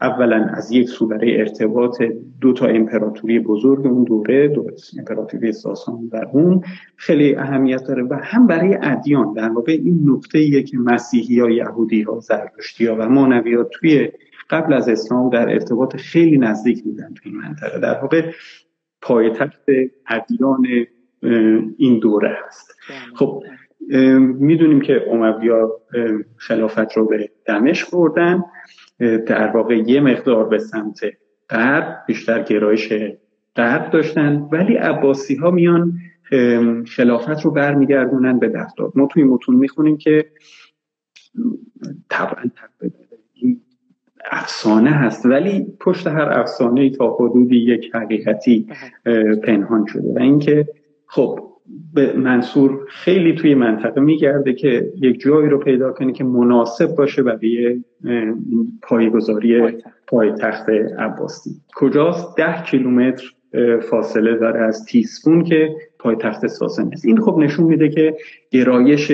Speaker 3: اولا از یک سو برای ارتباط دو تا امپراتوری بزرگ اون دوره دو امپراتوری ساسان و اون خیلی اهمیت داره. و هم برای ادیان در واقع این نقطه که مسیحی ها یهودی ها زرتشتی ها و مانوی ها توی قبل از اسلام در ارتباط خیلی نزدیک بودن توی این منطقه. در واقع پایتخت ادیان این دوره هست بله. خب می‌دونیم که امویا خلافت رو به دمشق بردن. در واقع یه مقدار به سمت غرب بیشتر گرایش غرب داشتن. ولی عباسی ها میان خلافت رو برمیگردونن به بغداد. ما توی متون می‌خونیم که طبعا افسانه هست ولی پشت هر افسانه تا حدودی یک حقیقتی. پنهان شده. و اینکه خب به منصور خیلی توی منطقه میگرده که یک جایی رو پیدا کنه که مناسب باشه برای پایگذاری پایتخت. عباسی. کجاست؟ ده کیلومتر فاصله داره از تیسفون که پایتخت ساسانی است. این خب نشون میده که گرایش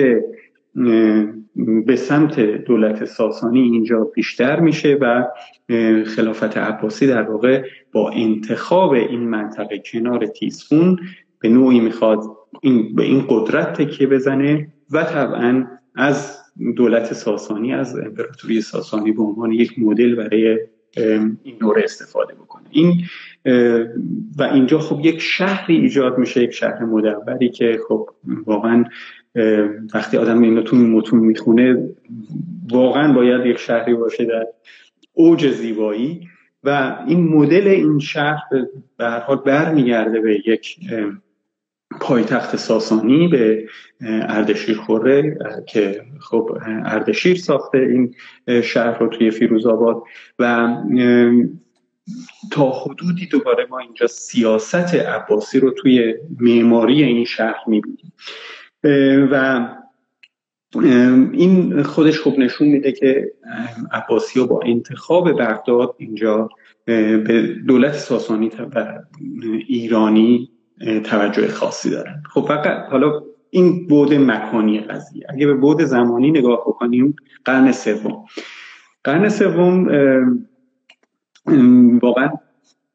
Speaker 3: به سمت دولت ساسانی اینجا بیشتر میشه و خلافت عباسی در واقع با انتخاب این منطقه کنار تیسفون به نوعی می‌خواد این به این قدرت تکیه بزنه و طبعا از دولت ساسانی از امپراتوری ساسانی به عنوان یک مدل برای این دوره استفاده بکنه. این و اینجا خب یک شهری ایجاد میشه یک شهر مدوری که خب واقعا وقتی آدم اینو تو متون می‌خونه واقعا باید یک شهری باشه در اوج زیبایی. و این مدل این شهر به هر حال برمیگرده به یک پایتخت ساسانی به اردشیر خوره که خب اردشیر ساخته این شهر رو توی فیروزآباد. و تا حدودی دوباره ما اینجا سیاست عباسی رو توی معماری این شهر می‌بینیم. و این خودش خوب نشون میده که عباسی با انتخاب بغداد اینجا به دولت ساسانی و ایرانی توجه خاصی دارن. خب فقط حالا این بود مکانی قضیه. اگه به بود زمانی نگاه بکنیم قرن سوم. قرن سوم واقعا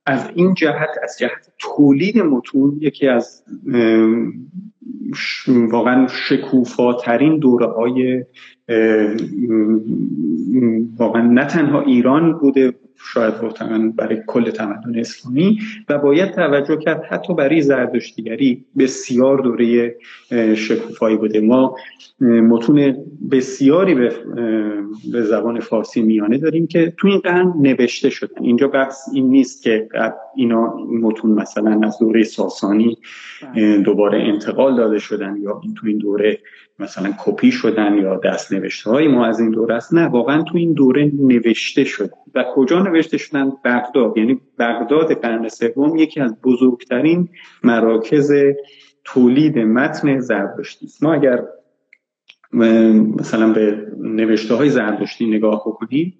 Speaker 3: از این جهت از جهت تولید متون یکی از واقعا شکوفاترین دوره های واقعا نه تنها ایران بوده شاید واقعا برای کل تمدن اسلامی و باید توجه کرد حتی برای زردشتیگری بسیار دوره شکوفایی بوده ما متون بسیاری به, زبان فارسی میانه داریم که تو این قرن نوشته شدن اینجا بحث این نیست که اینا متون مثلا از دوره ساسانی. دوباره انتقال داده شدن یا این تو این دوره مثلا کپی شدن یا دست نوشته های ما از این دوره است؟ نه واقعا تو این دوره نوشته شد و کجا نوشته شدن؟ بغداد. یعنی بغداد قرن سوم یکی از بزرگترین مراکز تولید متن زردشتی ما اگر مثلا به نوشته های زردشتی نگاه بکنیم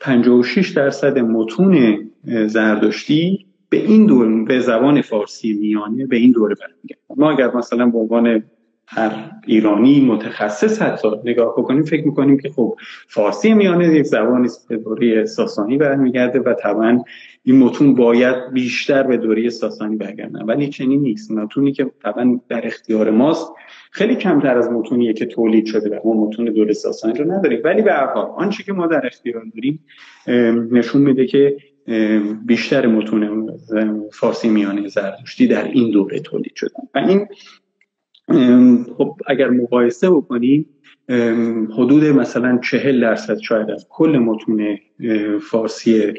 Speaker 3: 56 درصد متون زردشتی به این دوره به زبان فارسی میانه به این دوره برمیگرد ما اگر مثلا به عنوان هر ایرانی متخصص حتی نگاه بکنیم فکر می‌کنیم که خب فارسی میانه یک زبانی به دوره ساسانی برمیگرده و طبعا این متون باید بیشتر به دوره ساسانی برگردن. ولی چنین نیست. متونی که طبعا در اختیار ماست خیلی کمتر از متونیه که تولید شده و ما متون دوره ساسانی رو نداریم. ولی به هر حال آنچه که ما در اختیار داریم نشون میده که بیشتر متون فارسی میانه زردشتی در این دوره تولید شدن و این خب اگر مقایسه بکنیم حدود مثلا چهل درصد شاید از کل متون فارسی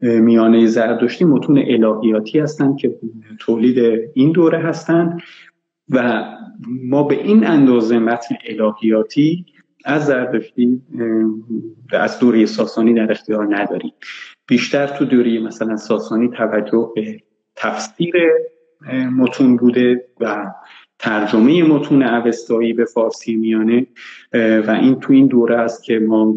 Speaker 3: میانه زردشتی متون الهیاتی هستند که تولید این دوره هستند و ما به این اندازه متن الهیاتی از زردشتی از دوره ساسانی در اختیار نداریم. بیشتر تو دوره مثلا ساسانی توجه به تفسیر متون بوده و ترجمه متون اوستایی به فارسی میانه و این تو این دوره است که ما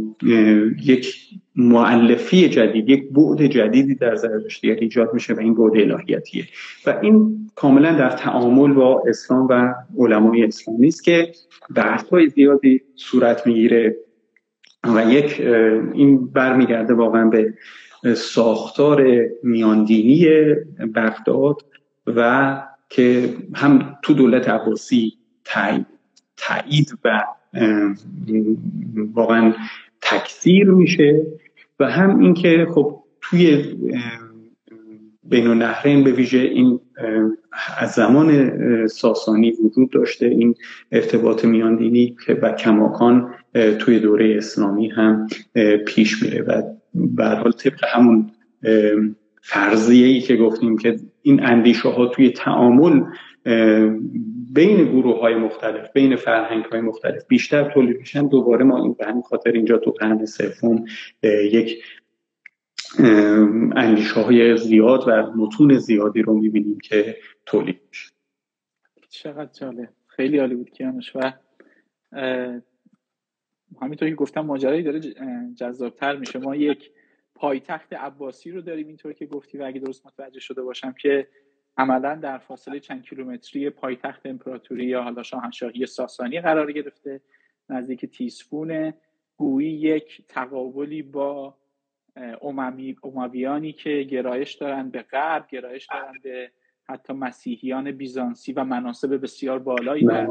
Speaker 3: یک معلفی جدید یک بعد جدیدی در زرتشتیت ایجاد میشه و این بعد الهیتیه و این کاملا در تعامل با اسلام و علمای اسلامی است که بحث های زیادی صورت می‌گیره و یک این برمیگرده واقعا به ساختار میاندینی بغداد و که هم تو دولت عباسی تایید و واقعا تکثیر میشه و هم اینکه خب توی بین النهرین به ویژه این از زمان ساسانی وجود داشته این ارتباط میاندینی که و کماکان توی دوره اسلامی هم پیش میره و به حال طبق همون فرضیه ای که گفتیم که این اندیشه ها توی تعامل بین گروه های مختلف بین فرهنگ های مختلف بیشتر تولید میشن دوباره ما این به همین خاطر اینجا تو قرن سوم یک اندیشه های زیاد و متون زیادی رو می‌بینیم که تولید میشه.
Speaker 2: چقدر جالب. خیلی عالی بود کیانوش و همینطور که گفتم ماجرایی داره جذابتر میشه. ما یک پایتخت عباسی رو داریم اینطور که گفتی و اگه درست متوجه شده باشم که عملا در فاصله چند کیلومتری پایتخت امپراتوری یا حالا شاهنشاهی ساسانی قرار گرفته نزدیک تیسفونه گویی یک تقابلی با امویانی که گرایش دارند به غرب گرایش دارند به حتی مسیحیان بیزانسی و مناسب بسیار بالایی در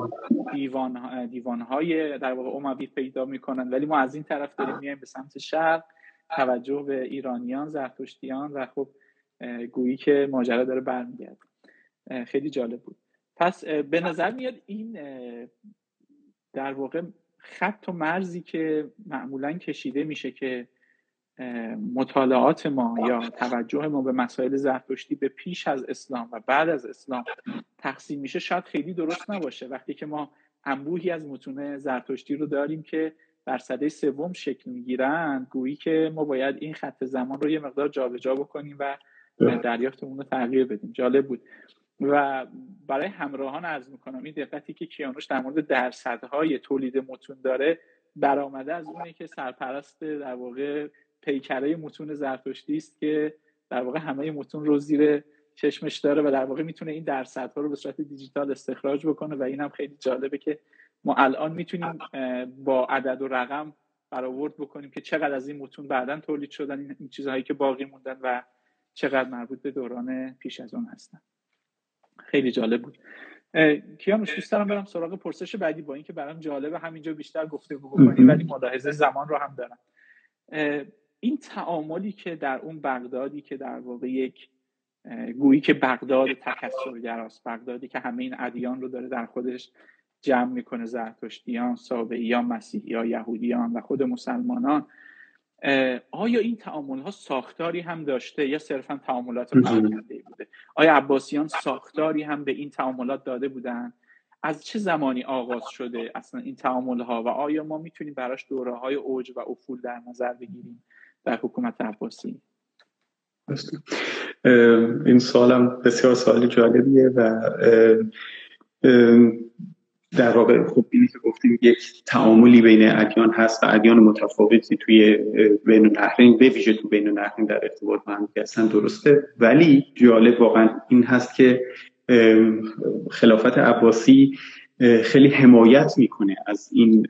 Speaker 2: دیوان دیوانهای در واقع اموی پیدا می‌کنند ولی ما از این طرف داریم میایم به سمت شرق توجه به ایرانیان زرتشتیان و خب گویی که ماجرا داره برمیگرده. خیلی جالب بود. پس به نظر میاد این در واقع خط و مرزی که معمولا کشیده میشه که مطالعات ما یا توجه ما به مسائل زرتشتی به پیش از اسلام و بعد از اسلام تقسیم میشه شاید خیلی درست نباشه. وقتی که ما انبوهی از متون زرتشتی رو داریم که در سده سوم شکل می‌گیرن گویی که ما باید این خط زمان رو یه مقدار جابجا بکنیم و دریافتمون رو تغییر بدیم. جالب بود. و برای همراهان عرض می‌کنم این دقتی که کیانوش در مورد درصدهای تولید متون داره برآمده از اونه که سرپرست در واقع پیکره متون زرتشتی است که در واقع همه متون رو زیر چشمش داره و در واقع می‌تونه این درصدها رو به صورت دیجیتال استخراج بکنه و این هم خیلی جالبه که ما الان می‌تونیم با عدد و رقم برآورد بکنیم که چقدر از این متون بعدا تولید شدن این چیزهایی که باقی موندن و چقدر مربوط به دوران پیش از اون هستن. خیلی جالب بود. کیانوش دوست دارم برم سراغ پرسش بعدی با اینکه برام جالبه همینجا بیشتر گفته بکنیم ولی ملاحظه زمان رو هم دارم. این تعاملی که در اون بغدادی که در واقع یک گویی که بغداد تکثرگراست بغدادی که همه این ادیان رو داره در خودش جمع می‌کنه زرتشتیان سابعیان مسیحیان یهودیان و خود مسلمانان آیا این تعامل ها ساختاری هم داشته یا صرفا تعاملات پراکنده بوده؟ آیا عباسیان ساختاری هم به این تعاملات داده بودن؟ از چه زمانی آغاز شده اصلا این تعامل ها و آیا ما می‌تونیم براش دوره های اوج و افول در نظر بگیریم؟ در حکومت عباسی.
Speaker 3: این سوالم بسیار سوالی جالبیه و در واقع خب اینی که گفتیم یک تعاملی بین ادیان هست و ادیان متفاوتی توی بین النهرین به ویژه تو بین النهرین در ارتباط با هم هستن درسته؟ ولی جالب واقعا این هست که خلافت عباسی خیلی حمایت می‌کنه از این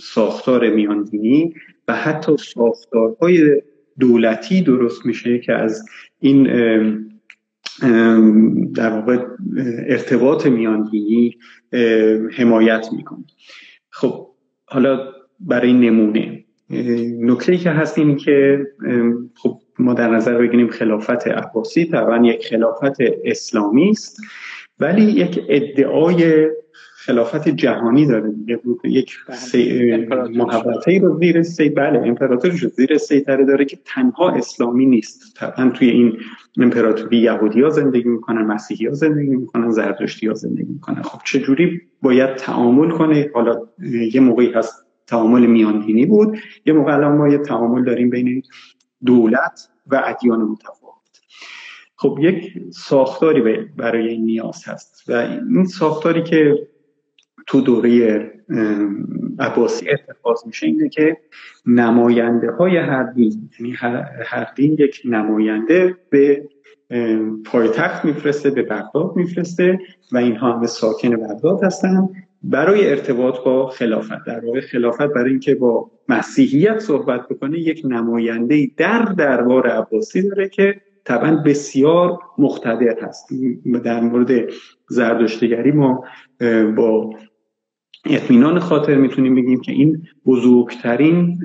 Speaker 3: ساختار میاندینی و حتی ساختارهای دولتی درست میشه که از این در واقع ارتباط میاندینی حمایت می‌کنه. خب حالا برای نمونه. نکته که هست این که خب ما در نظر بگیریم خلافت عباسی طبعا یک خلافت اسلامی است ولی یک ادعای خلافت جهانی داره دیگه. یک بله. محبته رو زیر سی بله امپراتورش رو زیر سیطره داره که تنها اسلامی نیست. طبعا توی این امپراتوری یهودی ها زندگی می‌کنن مسیحی ها زندگی می‌کنن زردشتی ها زندگی می‌کنن. خب چجوری باید تعامل کنه؟ حالا یه موقعی هست تعامل میاندینی بود. یه موقع الان ما یه تعامل داریم بین دولت و ادیان متفاوت. خب یک ساختاری برای این نیاز هست و این ساختاری که تو دوره عباسی اتخاذ میشه اینه که نماینده های هر دین یعنی هر دین یک نماینده به پایتخت میفرسته به بغداد میفرسته و اینها همه ساکن بغداد هستن برای ارتباط با خلافت. در واقع خلافت برای اینکه با مسیحیت صحبت بکنه یک نماینده در دربار عباسی داره که طبعا بسیار مقتدر هست. در مورد زردشتگری ما با اطمینان خاطر می‌تونیم بگیم که این بزرگترین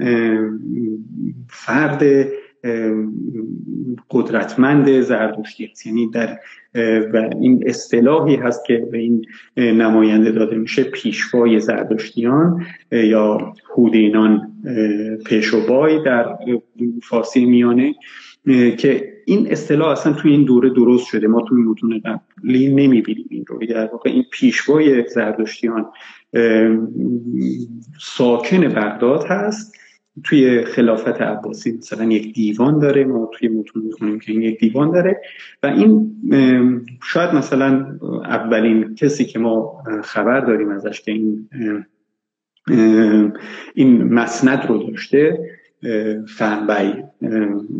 Speaker 3: فرد قدرتمند زردشتی است. یعنی در و این اصطلاحی هست که به این نماینده داده میشه پیشوای زردشتیان یا هودینان پیشوبای در فارسی میانه که این اصطلاح اصلا توی این دوره درست شده. ما توی متون قبلی نمی‌بینیم این رو. در واقع این پیشوای زردشتیان ساکن بغداد هست. توی خلافت عباسی مثلا یک دیوان داره. ما توی متون می‌خونیم که این یک دیوان داره. و این شاید مثلا اولین کسی که ما خبر داریم ازش که این این مسند رو داشته فنبی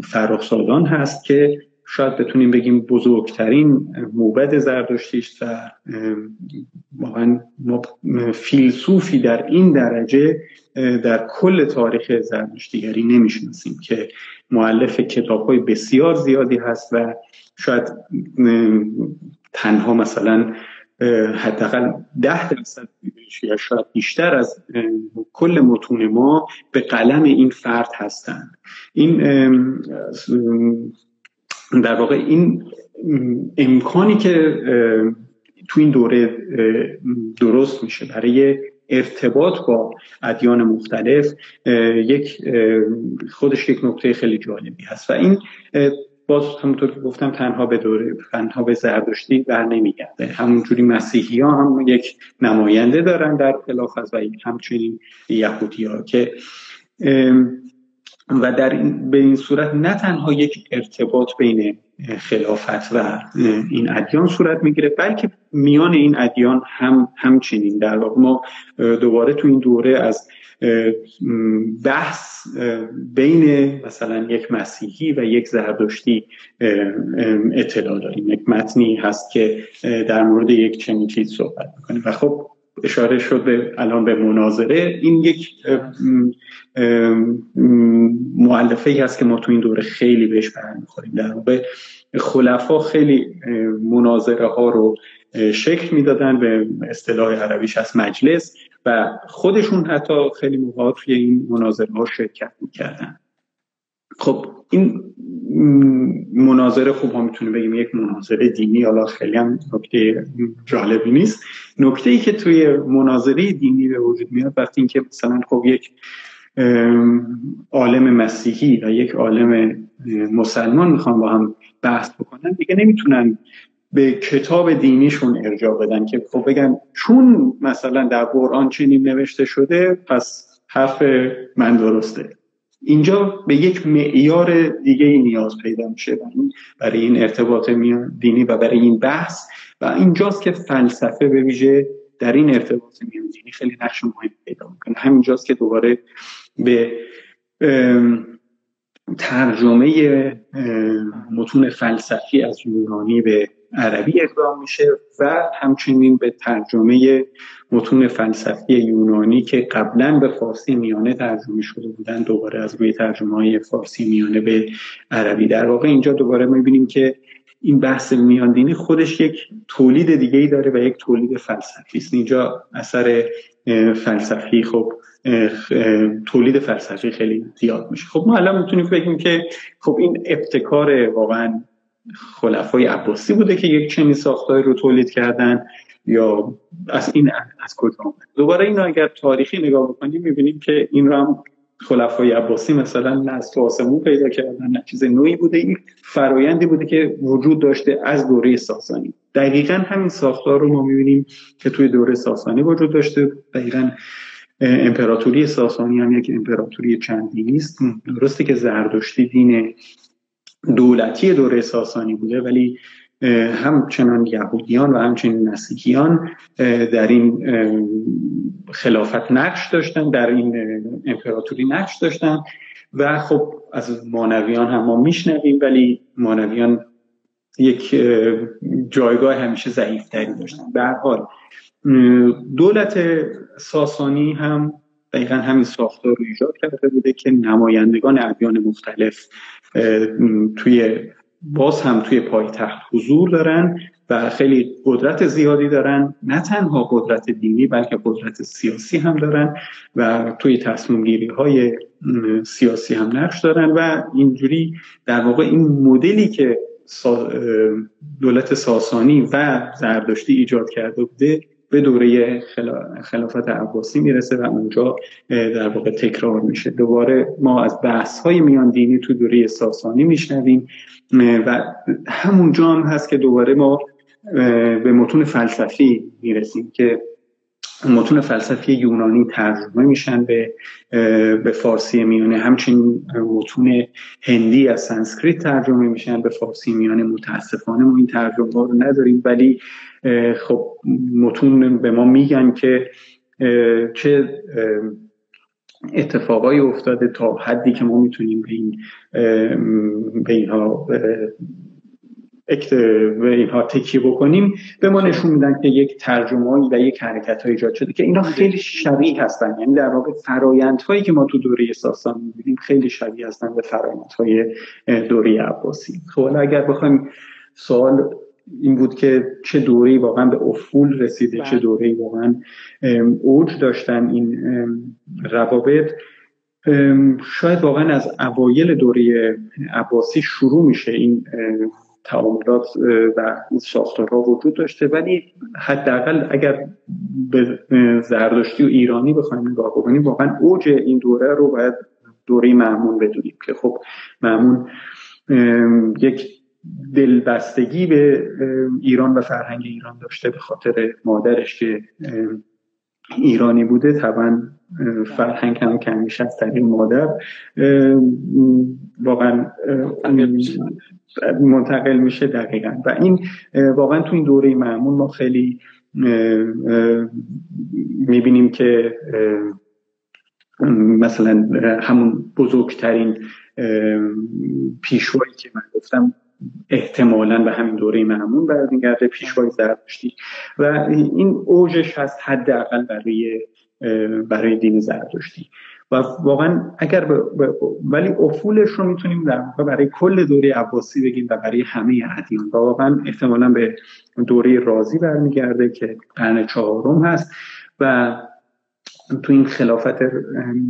Speaker 3: فرخ هست که شاید بتونیم بگیم بزرگترین موبد زردشتیست و واقعا فیلسوفی در این درجه در کل تاریخ زردشتیگری نمی‌شناسیم که معلف کتاب های بسیار زیادی هست و شاید تنها مثلا حداقل ده درصد یا شاید بیشتر از کل متون ما به قلم این فرد هستند. این در واقع این امکانی که تو این دوره درست میشه برای ارتباط با ادیان مختلف یک خودش یک نکته خیلی جالبی هست. و این باز همونطور که گفتم تنها به دوره تنها به زردشتی بر نمیگرده. همونجوری مسیحی ها هم یک نماینده دارن در خلافت و همچنین یهودی ها که و در این به این صورت نه تنها یک ارتباط بین خلافت و این ادیان صورت می‌گیره بلکه میان این ادیان هم همچنین. در واقع ما دوباره تو این دوره از بحث بین مثلا یک مسیحی و یک زردشتی اطلاع داریم. یک متنی هست که در مورد یک چنین چیز صحبت می‌کنه. و خب اشاره شد به الان به مناظره. این یک معلفه ای هست که ما تو این دوره خیلی بهش برمیخوریم در واقع خلفا خیلی مناظره ها رو شکل می‌دادن. به اصطلاح عربیش از مجلس. و خودشون حتی خیلی موقع توی این مناظره ها شرکت می‌کردن. خب این مناظره خوب ما می‌تونیم بگیم. یک مناظره دینی حالا خیلی هم نکته جالبی نیست. نکته ای که توی مناظره دینی به وجود میاد وقتی اینکه مثلا خب یک عالم مسیحی و یک عالم مسلمان می‌خوان با هم بحث بکنن دیگه نمی‌تونن به کتاب دینیشون ارجاع بدن که خب بگن چون مثلا در قرآن چنین نوشته شده پس حرف من درسته. اینجا به یک معیار دیگه ای نیاز پیدا میشه برای این ارتباط دینی و برای این بحث. و اینجاست که فلسفه به ویژه در این ارتباط میان دینی خیلی نقش مهم پیدا می‌کنه. همینجاست که دوباره به ترجمه متون فلسفی از یونانی به عربی اقدام میشه و همچنین به ترجمه متون فلسفی یونانی که قبلا به فارسی میانه ترجمه شده بودن دوباره از روی ترجمه های فارسی میانه به عربی. در واقع اینجا دوباره می‌بینیم که این بحث میاندینی خودش یک تولید دیگه ای داره و یک تولید فلسفی است. اینجا اثر فلسفی خب تولید فلسفی خیلی زیاد میشه. خب ما الان می‌تونیم بگیم که خب این ابتکار واقعا خلفای عباسی بوده که یک چنین ساختاری رو تولید کردن یا از این از کجا دوباره این اگر تاریخی نگاه بکنیم می‌بینیم که این رو هم خلفای عباسی مثلا نه از تو پیدا کردن نه چیز نوعی بوده این فرایندی بوده که وجود داشته از دوره ساسانی. دقیقا همین ساختار رو ما می‌بینیم که توی دوره ساسانی وجود داشته. دقیقا امپراتوری ساسانی هم یک امپراتوری چندینی است درسته که زردشتی دین دولتی دوره ساسانی بوده ولی همچنان یهودیان و همچنین مسیحیان در این خلافت نقش داشتن در این امپراتوری نقش داشتن و خب از مانویان هم ما میشنویم ولی مانویان یک جایگاه همیشه ضعیفتری داشتن. به حال دولت ساسانی هم دقیقا همین ساختار رو ایجاد کرده بوده که نمایندگان ادیان مختلف توی باز هم توی پایتخت حضور دارن و خیلی قدرت زیادی دارن. نه تنها قدرت دینی بلکه قدرت سیاسی هم دارن و توی تصمیم گیری های سیاسی هم نقش دارن و اینجوری در واقع این مدلی که دولت ساسانی و زردشتی ایجاد کرده بوده به دوره خلافت عباسی می‌رسه و اونجا در واقع تکرار میشه. دوباره ما از بحث های میان دینی تو دوره ساسانی میشنویم و همونجا هم هست که دوباره ما به متون فلسفی می‌رسیم که متون فلسفی یونانی ترجمه میشن به به فارسی میانه. همچنین متون هندی از سانسکریت ترجمه میشن به فارسی میانه. متاسفانه ما این ترجمه رو نداریم ولی خب متون به ما میگن که چه اتفاقایی افتاده تا حدی که ما می‌تونیم به این به اینها به اینها تکیه بکنیم به ما نشون میدن که یک ترجمه و یک حرکت های ایجاد شده که اینا خیلی شبیه هستن. یعنی در واقع فرایندهایی که ما تو دوره ساسانی می‌بینیم خیلی شبیه هستن به فرایندهای دوره عباسی. خب اگر بخوایم سوال این بود که چه دوره واقعا به افول رسیده چه بله. دوره واقعا اوج داشتن این روابط. شاید واقعا از اوایل دوره عباسی شروع میشه این تعاملات و این ساختارها وجود داشته. ولی حداقل اگر به زردشتی و ایرانی بخوایم نگاه بکنیم واقعا اوج این دوره رو باید دوره معمون بدونیم که خب معمون یک دلبستگی به ایران و فرهنگ ایران داشته به خاطر مادرش که ایرانی بوده طبعا فرهنگ هم که همیشه از طریق مادر واقعا منتقل میشه. دقیقا. و این واقعا تو این دوره معمول ما خیلی می‌بینیم که مثلا همون بزرگترین پیشوایی که من گفتم احتمالا به همین دوره معمون برمیگرده پیشوای زرتشتی و این اوجش هست حداقل برای برای دین زرتشتی. و واقعا اگر ولی افولش رو می‌تونیم در واقع برای کل دوره عباسی بگیم و برای همه ادیان. و واقعا احتمالا به دوره رازی برمیگرده که قرن چهارم هست. و تو این خلافت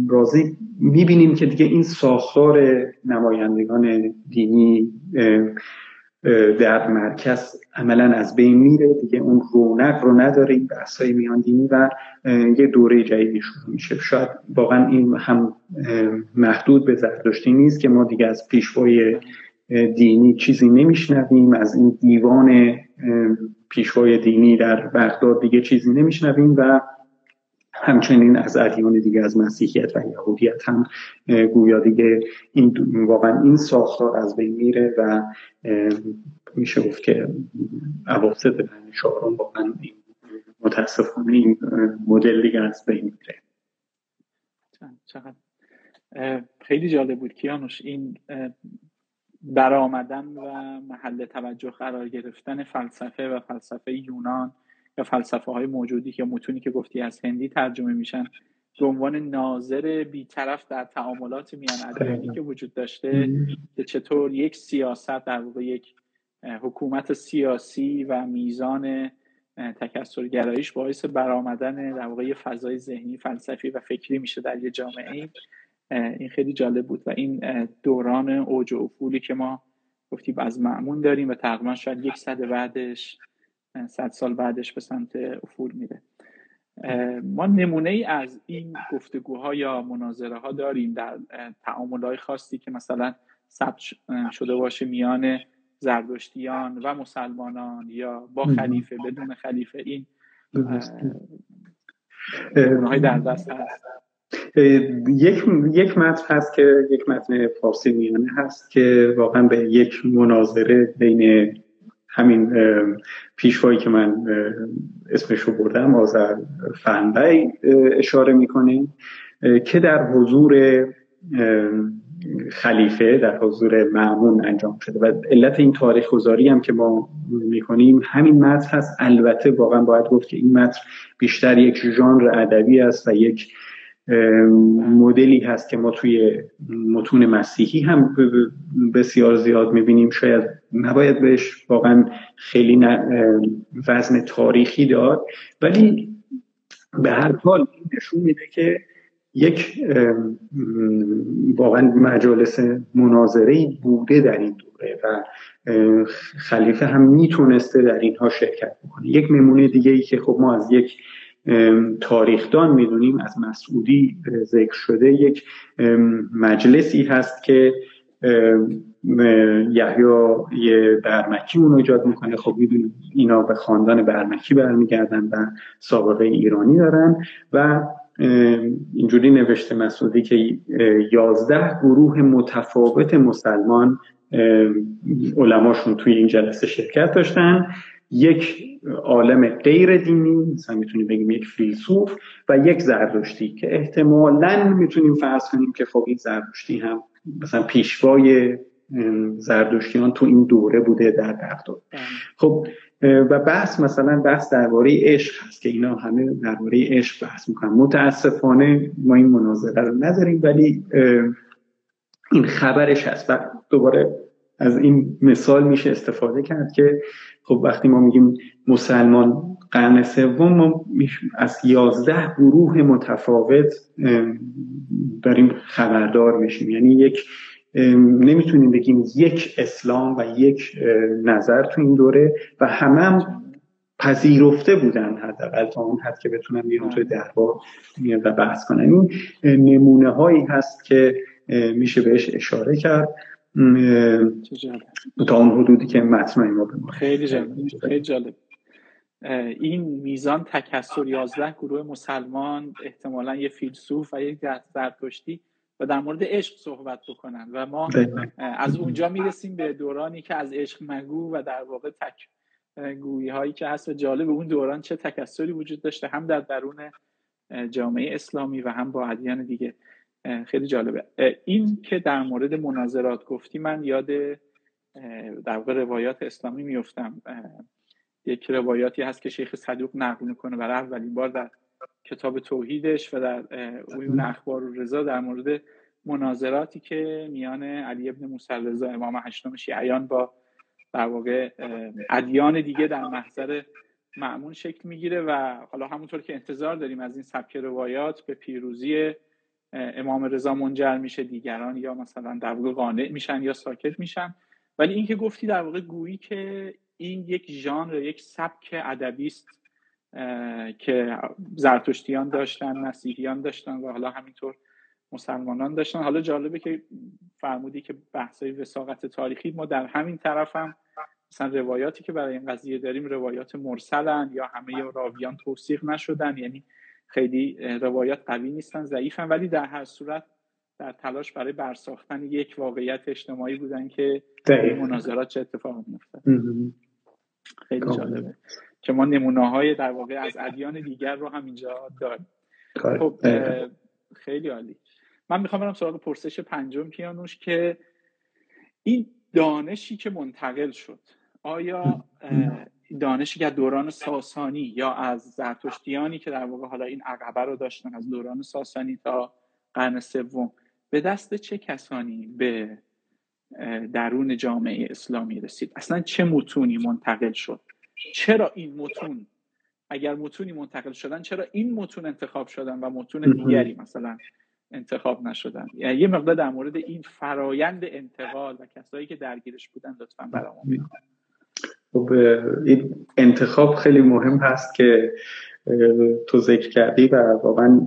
Speaker 3: رازی می‌بینیم که دیگه این ساختار نمایندگان دینی در مرکز عملا از بین میره. دیگه اون رونق رو نداره این بحثای میان دینی و یه دوره جدیدی شروع میشه. شاید واقعا این هم محدود به زرتشتی نیست که ما دیگه از پیشوای دینی چیزی نمیشنویم از این دیوان پیشوای دینی در بغداد دیگه چیزی نمیشنویم و همچنین از ادیان دیگه از مسیحیت و یهودیت هم گویا دیگه این واقعا این ساختار از بین میره و میشه گفت که اواسط قرن چهارم واقعا متاسفانه این مدل دیگه از بین میره.
Speaker 2: خیلی جالب بود کیانوش این برآمدن و محل توجه قرار گرفتن فلسفه و فلسفه یونان یا فلسفه های موجودی که متونی که گفتی از هندی ترجمه میشن. به عنوان ناظر بیطرف در تعاملات میان ادیانی که وجود داشته که چطور یک سیاست در واقع یک حکومت سیاسی و میزان تکسرگراییش باعث برآمدن در واقع فضای ذهنی فلسفی و فکری میشه در یه جامعه. این خیلی جالب بود و این دوران اوج و افولی که ما گفتیم از معمون داریم و تقریبا شاید یک صد بعدش صد سال بعدش به سمت افول میره. ما نمونه ای از این گفتگوها یا مناظره ها داریم در تعامل های خاصی که مثلا ثبت شده باشه میان زردشتیان و مسلمانان یا با خلیفه بدون خلیفه. این های در دست هست.
Speaker 3: یک یک متن هست که یک متن فارسی میانه هست که واقعا به یک مناظره بین همین پیشوایی که من اسمشو بردم آذر فنبی اشاره می‌کنیم که در حضور خلیفه در حضور معمون انجام شده. و علت این تاریخ گذاری هم که ما می‌کنیم همین متن هست. البته واقعا باید گفت که این متن بیشتر یک ژانر ادبی است و یک مدلی هست که ما توی متون مسیحی هم بسیار زیاد می‌بینیم. شاید نباید بهش واقعا خیلی وزن تاریخی داد ولی به هر حال نشون میده که یک واقعا مجالس مناظره بوده در این دوره و خلیفه هم می‌تونسته در اینها شرکت بکنه. یک نمونه دیگه ای که خب ما از یک تاریخدان می‌دونیم از مسعودی ذکر شده یک مجلسی هست که یحیی برمکی اون ایجاد می‌کنه. خب می‌دونیم اینا به خاندان برمکی برمیگردن و سابقه ایرانی دارن و اینجوری نوشته مسعودی که یازده گروه متفاوت مسلمان علماشون توی این جلسه شرکت داشتن. یک عالم غیر دینی مثلا می‌تونیم بگیم یک فیلسوف و یک زردشتی که احتمالا می‌تونیم فرض کنیم که خب این زردشتی هم مثلا پیشوای زردشتیان تو این دوره بوده در بغداد. بله. خب و بحث مثلا بحث درباره عشق هست که اینا همه درباره عشق بحث می‌کنن. متاسفانه ما این مناظره رو نداریم ولی این خبرش هست. و دوباره از این مثال میشه استفاده کرد که خب وقتی ما میگیم مسلمان قرن سوم ما از یازده گروه متفاوت داریم خبردار میشیم. یعنی یک نمی‌تونیم بگیم یک اسلام و یک نظر تو این دوره و همه هم پذیرفته بودن حداقل تا اون حد که بتونن بیان توی دربار و بحث کنن. این نمونه هایی هست که میشه بهش اشاره کرد. تا اون حدودی که متن ما
Speaker 2: خیلی جالب خیلی جالب. این میزان تکسر 11 گروه مسلمان احتمالا یه فیلسوف و یک زرتشتی و در مورد عشق صحبت بکنن و ما از اونجا می‌رسیم به دورانی که از عشق مگو و در واقع تک گویی هایی که هست و جالب اون دوران چه تکسری وجود داشته هم در درون جامعه اسلامی و هم با ادیان دیگه. خیلی جالبه. این که در مورد مناظرات گفتی من یاد در واقع روایات اسلامی میفتم یک روایاتی هست که شیخ صدوق نقل می‌کنه برای اولین بار در کتاب توحیدش و در عیون اخبار و رضا در مورد مناظراتی که میان علی ابن موسی رضا امام هشتم شیعیان با در واقع ادیان دیگه در محضر معمون شکل می‌گیره و حالا همونطور که انتظار داریم از این سبک روایات به پیروزی امام رضا منجر میشه دیگران یا مثلا در واقع قانع میشن یا ساکت میشن. ولی اینکه گفتی در واقع گویی که این یک ژانر یک سبک ادبی است که زرتشتیان داشتن مسیحیان داشتن و حالا همینطور مسلمانان داشتن. حالا جالبه که فرمودی که بحثای وساقت تاریخی ما در همین طرف هم مثلا روایاتی که برای این قضیه داریم روایات مرسلن یا همه راویان توصیق نشدن. یعنی خیلی روایات قوی نیستن ضعیفن ولی در هر صورت در تلاش برای برساختن یک واقعیت اجتماعی بودن که مناظرات چه اتفاق میفته خیلی جالبه که ما نمونه های در واقع از ادیان دیگر رو هم اینجا داریم. خب خیلی عالی. من می‌خوام برم سراغ پرسش پنجم کیانوش که این دانشی که منتقل شد آیا دانشی که دوران ساسانی یا از زرتشتیانی که در واقع حالا این عقبه رو داشتن از دوران ساسانی تا قرن سوم به دست چه کسانی به درون جامعه اسلامی رسید؟ اصلا چه متونی منتقل شد؟ چرا این متون؟ اگر متونی منتقل شدن چرا این متون انتخاب شدن و متون دیگری مثلا انتخاب نشدن؟ یعنی یه مقدار در مورد این فرایند انتقال و کسایی که درگیرش بودن لطفا برامون بگید
Speaker 3: خب این انتخاب خیلی مهم هست که تو ذکر کردی و واقعا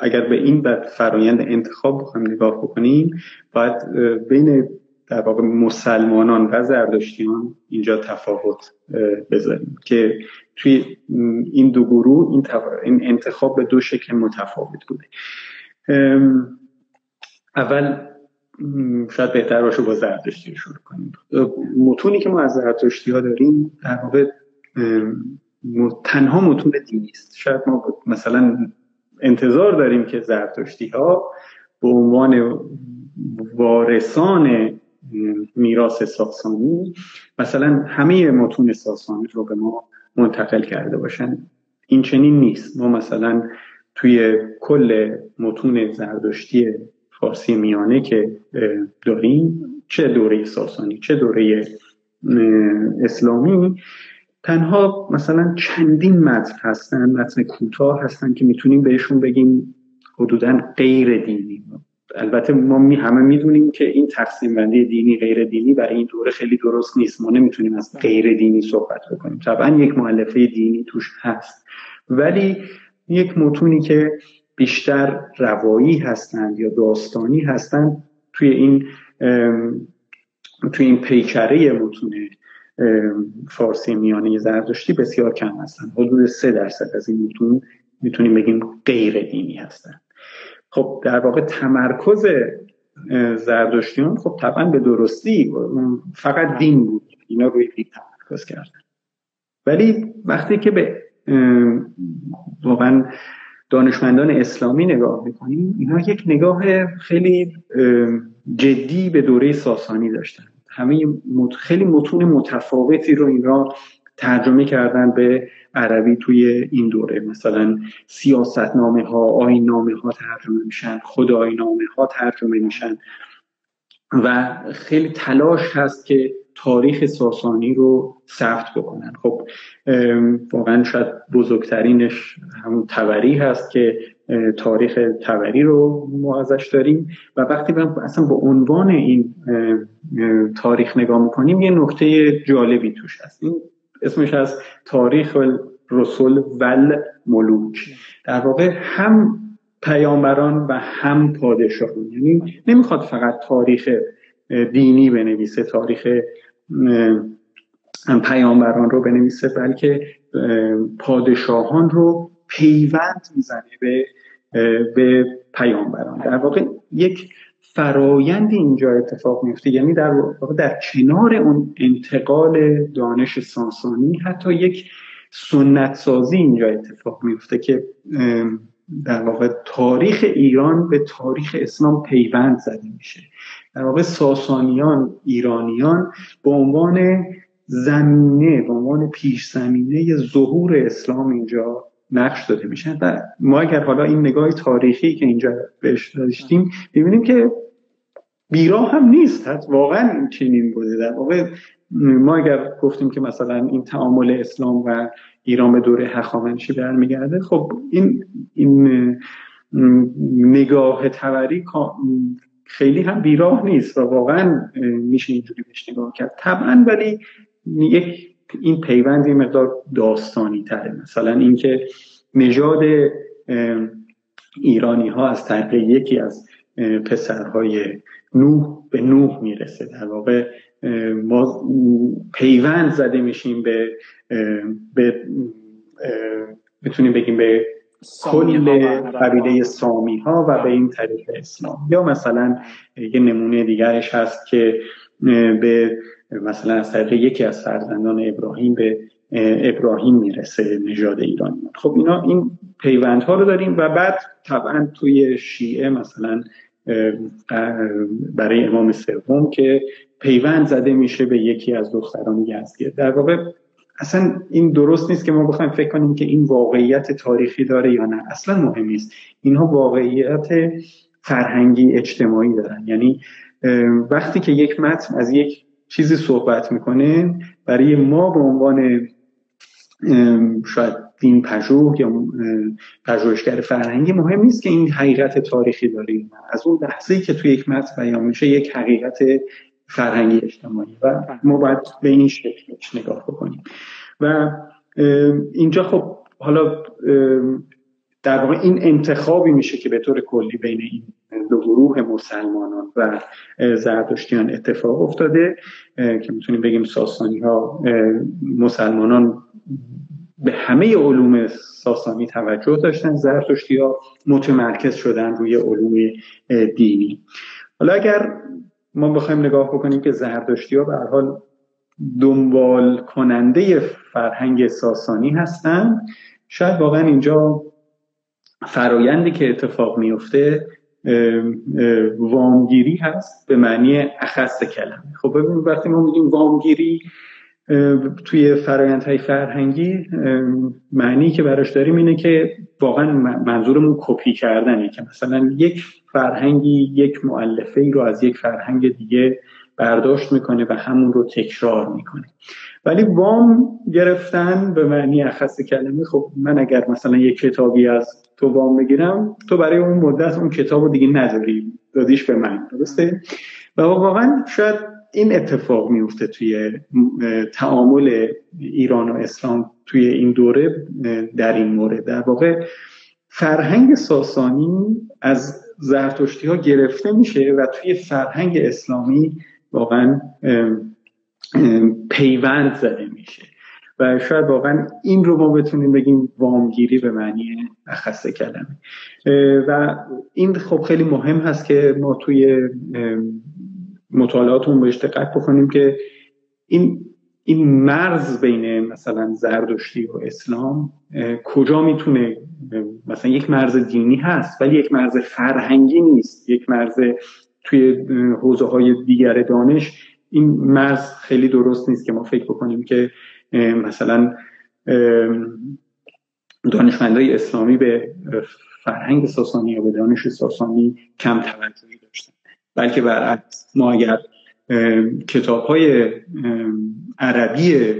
Speaker 3: اگر به این فرایند انتخاب بخوایم نگاه بکنیم باید بین در واقع مسلمانان و زردشتیان اینجا تفاوت بذاریم که توی این دو گروه این, این انتخاب به دو شکل متفاوت بوده. اول شاید بهتر باشه با زرتشتی شروع کنیم. متونی که ما از زرتشتی ها داریم در واقع تنها متون دینی است. شاید ما مثلا انتظار داریم که زرتشتی ها به عنوان وارثان میراث ساسانی مثلا همه متون ساسانی رو به ما منتقل کرده باشن. این چنین نیست. ما مثلا توی کل متون زردشتی فارسی میانه که داریم. چه دوره ساسانی چه دوره اسلامی. تنها مثلا چندین متن هستن متن کوتاه هستن که می‌تونیم بهشون بگیم حدودا غیر دینی. البته ما می همه می‌دونیم که این تقسیم بندی دینی غیر دینی برای این دوره خیلی درست نیست. ما نمی‌تونیم از غیر دینی صحبت بکنیم. طبعا یک معلفه دینی توش هست. ولی یک متونی که بیشتر روایی هستند یا داستانی هستند توی این توی این پیکره متون فارسی میانه زردشتی بسیار کم هستن حدود سه درصد از این متون می‌تونیم بگیم غیر دینی هستن خب در واقع تمرکز زردشتیان خب طبعا به درستی فقط دین بود. اینا روی دین تمرکز کردن. ولی وقتی که به واقعا دانشمندان اسلامی نگاه می‌کنیم اینا یک نگاه خیلی جدی به دوره ساسانی داشتن. همه خیلی متون متفاوتی رو اینا ترجمه کردن به عربی توی این دوره. مثلا سیاست نامه ها آین نامه ها ترجمه میشن خدای نامه ها ترجمه میشن. و خیلی تلاش هست که تاریخ ساسانی رو ثبت بکنن. خب واقعا شاید بزرگترینش همون تبری هست که تاریخ تبری رو ما ازش داریم. و وقتی اصلا با عنوان این تاریخ نگاه می‌کنیم یه نکته جالبی توش هست. این اسمش از تاریخ رسول ول ملوک در واقع هم پیامبران و هم پادشاهان. یعنی نمی‌خواد فقط تاریخ دینی بنویسه تاریخ پیامبران رو بنویسه بلکه پادشاهان رو پیوند می‌زنه به به پیامبران. در واقع یک فرایند اینجا اتفاق میفته یعنی در واقع در کنار اون انتقال دانش ساسانی حتی یک سنت سازی اینجا اتفاق میفته که در واقع تاریخ ایران به تاریخ اسلام پیوند زده میشه. در واقع ساسانیان ایرانیان به عنوان زمینه به عنوان پیش زمینه ظهور اسلام اینجا نقش داده میشن. و ما اگر حالا این نگاه تاریخی که اینجا بهش داشتیم ببینیم که بیراه هم نیست. واقعا این چنین بوده. در واقع ما اگر گفتیم که مثلا این تعامل اسلام و ایران به دوره هخامنشی برمیگرده خب این این نگاه توری خیلی هم بیراه نیست و واقعا میشه اینجوری بهش نگاه کرد. طبعا ولی یک این پیوند یه مقدار داستانی تره. مثلا اینکه نژاد ایرانی ها از طریق یکی از پسرهای نوح به نوح می‌رسه. در واقع ما پیوند زده میشیم به به می‌تونیم بگیم به کل قبیله سامی ها و به این طریق اسلام. یا مثلا یه نمونه دیگرش هست که به مثلا از طریق یکی از فرزندان ابراهیم به ابراهیم می‌رسه نژاد ایرانی. خب اینا این پیوندها رو داریم و بعد طبعا توی شیعه مثلا برای امام سوم که پیوند زده میشه به یکی از دختران یزدیه. در واقع اصلا این درست نیست که ما بخوایم فکر کنیم که این واقعیت تاریخی داره یا نه. اصلا مهم نیست. اینها واقعیت فرهنگی اجتماعی دارن. یعنی وقتی که یک متن از یک چیزی صحبت می‌کنه برای ما به عنوان شاید دین پژوه یا پژوهشگر فرهنگی مهم نیست که این حقیقت تاریخی داریم از اون لحظه که توی یک متن بیان میشه یک حقیقت فرهنگی اجتماعی و ما باید به این شکلش نگاه بکنیم. و اینجا خب حالا در واقع این انتخابی میشه که به طور کلی بین این دو گروه مسلمانان و زردشتیان اتفاق افتاده که می‌تونیم بگیم ساسانی ها مسلمانان به همه علوم ساسانی توجه داشتن زرتشتی ها متمرکز شدن روی علوم دینی. حالا اگر ما بخوایم نگاه بکنیم که زردشتی ها به حال دنبال کننده فرهنگ ساسانی هستن. شاید واقعا اینجا فرایندی که اتفاق میفته وامگیری هست به معنی اخص کلمه. خب ببینید وقتی ما میگیم وامگیری توی فرایندهای فرهنگی معنی که براش داریم اینه که واقعا منظورمون کپی کردنه که مثلا یک فرهنگی یک معلفه ای رو از یک فرهنگ دیگه برداشت می‌کنه و همون رو تکرار می‌کنه. ولی وام گرفتن به معنی اخص کلمه خب من اگر مثلا یک کتابی از تو وام بگیرم تو برای اون مدت اون کتاب رو دیگه نداری دادیش به من درسته؟ و واقعا شاید این اتفاق میفته توی تعامل ایران و اسلام توی این دوره در این مورد. در واقع فرهنگ ساسانی از زرتشتی ها گرفته میشه و توی فرهنگ اسلامی واقعا پیوند زده میشه. و شاید واقعا این رو ما بتونیم بگیم وامگیری به معنی اخصه کلمه. و این خب خیلی مهم هست که ما توی مطالعاتمون بهش دقت بکنیم که این این مرز بین مثلا زردشتی و اسلام کجا می‌تونه مثلا یک مرز دینی هست ولی یک مرز فرهنگی نیست یک مرز توی حوزه های دیگر دانش این مرز خیلی درست نیست که ما فکر بکنیم که مثلا دانشمندای اسلامی به فرهنگ ساسانی یا به دانش ساسانی کم توجهی داشتن بلکه برعکس ما اگر کتاب های عربی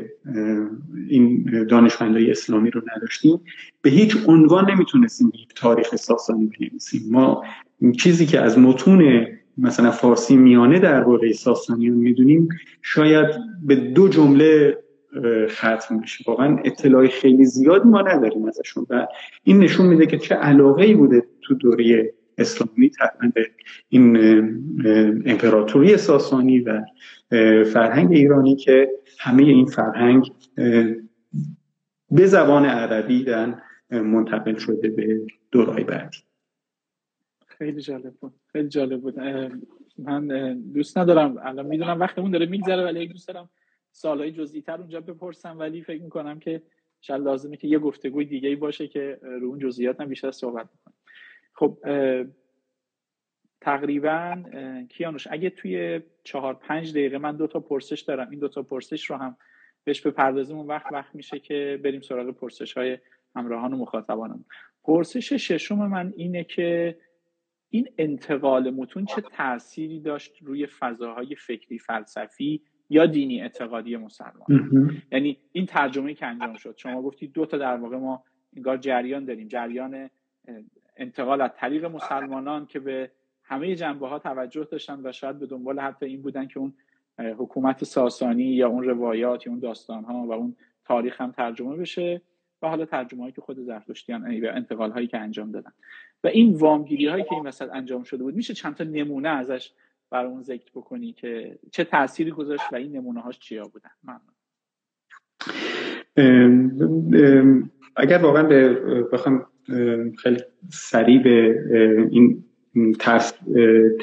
Speaker 3: این دانشمندای اسلامی رو نداشتیم. به هیچ عنوان نمی‌تونستیم یک تاریخ ساسانی بنویسیم. ما چیزی که از متون مثلا فارسی میانه درباره ساسانیان می‌دونیم شاید به دو جمله ختم میشه واقعا اطلاع خیلی زیادی ما نداریم ازشون. و این نشون میده که چه علاقه ای بوده تو دوره اسلامی به این امپراتوری ساسانی و فرهنگ ایرانی که همه این فرهنگ به زبان عربی در منتقل شده به دورای بعدی.
Speaker 2: خیلی جالب بود. خیلی جالب بود. من دوست ندارم. الان می‌دونم وقتمون داره میگذره ولی دوست دارم سالهای جزئی تر اونجا بپرسم ولی فکر می‌کنم که شاید لازمه که یه گفتگوی دیگه باشه که رو اون جزئیات هم بیشتر صحبت کنیم خب تقریبا کیانوش اگه توی چهار پنج دقیقه من دو تا پرسش دارم این دو تا پرسش رو هم بهش بپردازیم اون وقت وقت میشه که بریم سراغ پرسش های همراهان و مخاطبانم پرسش ششم من اینه که این انتقال متون چه تأثیری داشت روی فضاهای فکری فلسفی یا دینی اعتقادی مسلمان؟ یعنی این ترجمه که انجام شد شما گفتی دو تا در واقع ما انگار جریان داریم جریان انتقال از طریق مسلمانان که به همه جنبه ها توجه داشتن و شاید به دنبال حتی این بودن که اون حکومت ساسانی یا اون روایات یا اون داستان ها و اون تاریخ هم ترجمه بشه و حالا ترجمه هایی که خود زرتشتیان و انتقال هایی که انجام دادن. و این وامگیری هایی که این وسط انجام شده بود میشه چند تا نمونه ازش اون ذکر بکنی که چه تأثیری گذاشت و این نمونه هاش چیا بودن؟ ممنون.
Speaker 3: اگر واقعا بخوام خیلی سریع به این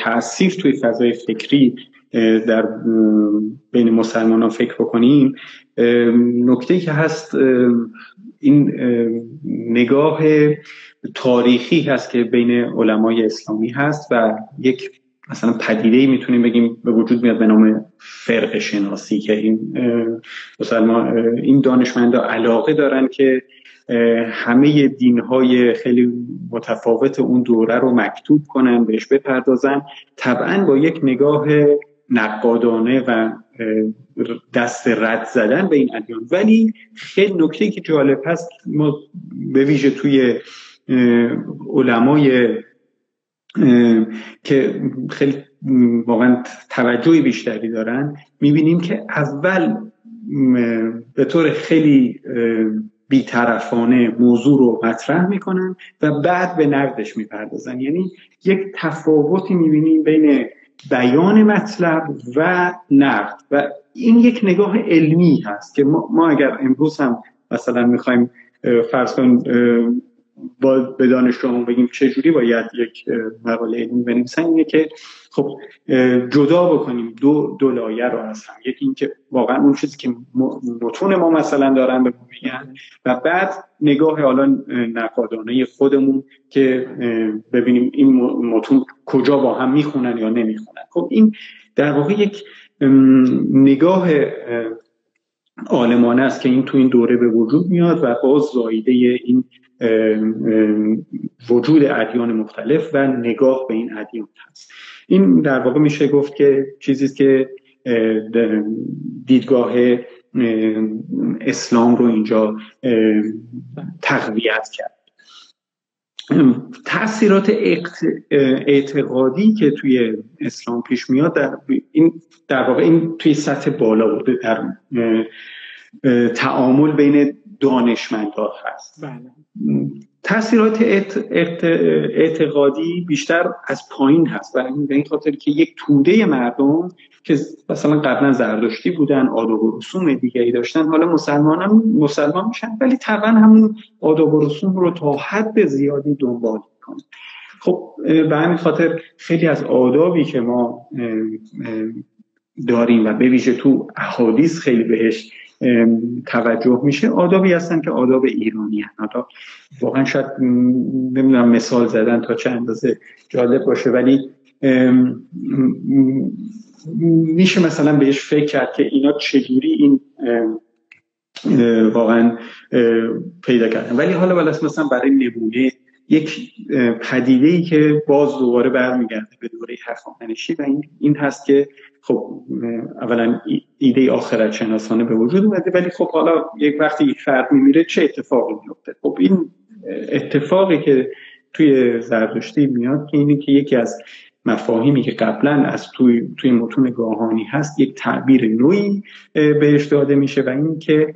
Speaker 3: تاثیر توی فضای فکری در بین مسلمان فکر بکنیم نکته که هست این نگاه تاریخی هست که بین علمای اسلامی هست و یک مثلا پدیده می‌تونیم بگیم به وجود میاد به نام فرق شناسی که این مسلمان این دانشمندا علاقه دارن که همه دینهای خیلی متفاوت اون دوره رو مکتوب کنن بهش بپردازن. طبعا با یک نگاه نقادانه و دست رد زدن به این ادیان. ولی خیلی نکته که جالب هست ما به ویژه توی علمای که خیلی واقعا توجهی بیشتری دارن می‌بینیم که اول به طور خیلی بیطرفانه موضوع رو مطرح می‌کنن و بعد به نقدش می‌پردازن. یعنی یک تفاوتی می‌بینیم بین بیان مطلب و نقد. و این یک نگاه علمی هست که ما, اگر امروز هم مثلا می‌خوایم فرض کن با به دانشجومون بگیم چجوری باید یک مقاله علمی بنویسن اینه که خب جدا بکنیم دو دو لایه رو از هم. یکی اینکه واقعا اون چیزی که متون ما مثلا دارن به میگن و بعد نگاه حالا نقادانه خودمون که ببینیم این متون کجا با هم می‌خونن یا نمی‌خونن. خب این در واقع یک نگاه عالمانه است که این تو این دوره به وجود میاد و باز زایده این وجود ادیان مختلف و نگاه به این ادیان هست. این در واقع میشه گفت که چیزی که دیدگاه اسلام رو اینجا تقویت کرد. تاثیرات اعتقادی که توی اسلام پیش میاد در این در واقع این توی سطح بالا بوده در تعامل بین دانشمندان هست. بله. تاثیرات اعتقادی بیشتر از پایین هست. و به این خاطر که یک توده مردم که مثلا قبلا زردشتی بودن آداب و رسوم دیگری داشتن حالا مسلمان هم مسلمان میشن ولی طبعا همون آداب و رسوم رو تا حد زیادی دنبال می‌کنن. خب به همین خاطر خیلی از آدابی که ما داریم و به ویژه تو احادیث خیلی بهش توجه میشه. آدابی هستن که آداب ایرانی هستن. واقعا شاید نمی‌دونم مثال زدن تا چه اندازه جالب باشه ولی میشه مثلا بهش فکر کرد که اینا چجوری این واقعا پیدا کردن. ولی حالا بلاس مثلا برای نمونه یک پدیده ای که باز دوباره برمیگرده به دوره هخامنشی و این این هست که خب اولا ایده آخرت شناسانه به وجود اومده ولی خب حالا یک وقتی یک فرد میمیره چه اتفاقی میفته؟ خب این اتفاقی که توی زردشتی میاد که اینه که یکی از مفاهیمی که قبلا از توی, توی متون گاهانی هست یک تعبیر نوعی بهش داده میشه و این که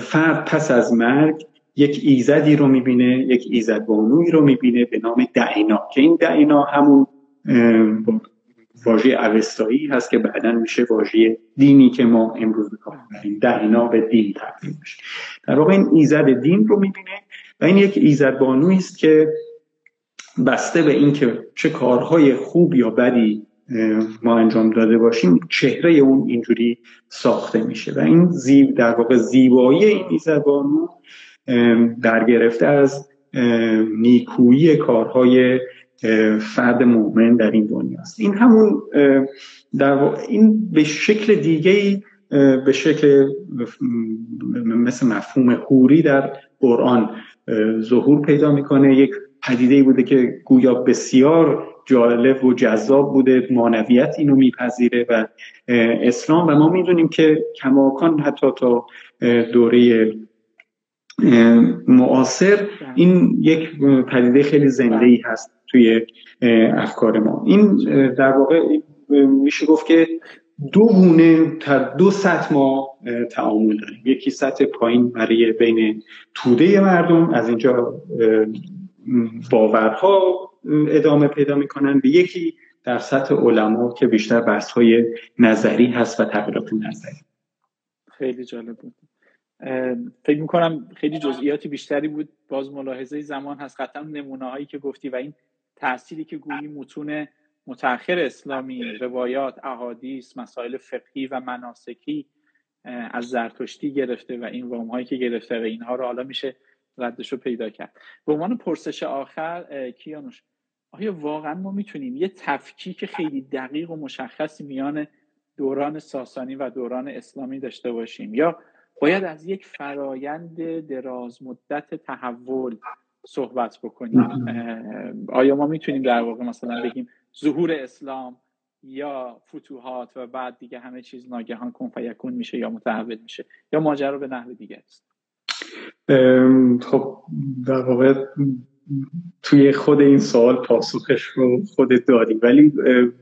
Speaker 3: فرد پس از مرگ یک ایزدی رو می‌بینه یک ایزد بانوی رو می‌بینه به نام دعینا که این دعینا همون واژه اوستایی هست که بعدا میشه واژه دینی که ما امروز بکنیم دعینا به دین تبدیل میشه. در واقع این ایزد دین رو می‌بینه و این یک ایزد بانوی است که بسته به اینکه چه کارهای خوب یا بدی ما انجام داده باشیم چهره اون اینجوری ساخته میشه. و این زیب در واقع زیبایی این ایزدبانو در گرفته از نیکویی کارهای فرد مؤمن در این دنیاست این همون در این به شکل دیگه به شکل مثل مفهوم حوری در قرآن ظهور پیدا می‌کنه. یک پدیده بوده که گویا بسیار جالب و جذاب بوده. مانویت اینو میپذیره و اسلام. و ما می‌دونیم که کماکان حتی تا دوره معاصر این یک پدیده خیلی زنده ای هست. توی افکار ما. این در واقع میشه گفت که دو گونه تا دو سطح ما تعامل داریم. یکی سطح پایین برای بین توده مردم از اینجا باورها ادامه پیدا می‌کنن به یکی در سطح علما که بیشتر بحث های نظری هست و تغییرات نظری.
Speaker 2: خیلی جالب بود. فکر می‌کنم خیلی جزئیاتی بیشتری بود. باز ملاحظه زمان هست. قطعا نمونه هایی که گفتی و این تأثیری که گویی متون متأخر اسلامی روایات احادیث مسائل فقهی و مناسکی از زرتشتی گرفته و این وام هایی که گرفته و اینها رو حالا میشه ردش رو پیدا کرد. به عنوان پرسش آخر کیانوش آیا واقعا ما می‌تونیم یه تفکیک خیلی دقیق و مشخصی میان دوران ساسانی و دوران اسلامی داشته باشیم؟ یا باید از یک فرایند دراز مدت تحول صحبت بکنیم. آیا ما می‌تونیم در واقع مثلا بگیم ظهور اسلام یا فتوحات و بعد دیگه همه چیز ناگهان کن فیکون میشه یا متحول میشه یا ماجرا به نحو دیگه است؟
Speaker 3: خب در واقع توی خود این سوال پاسخش رو خودت دادی ولی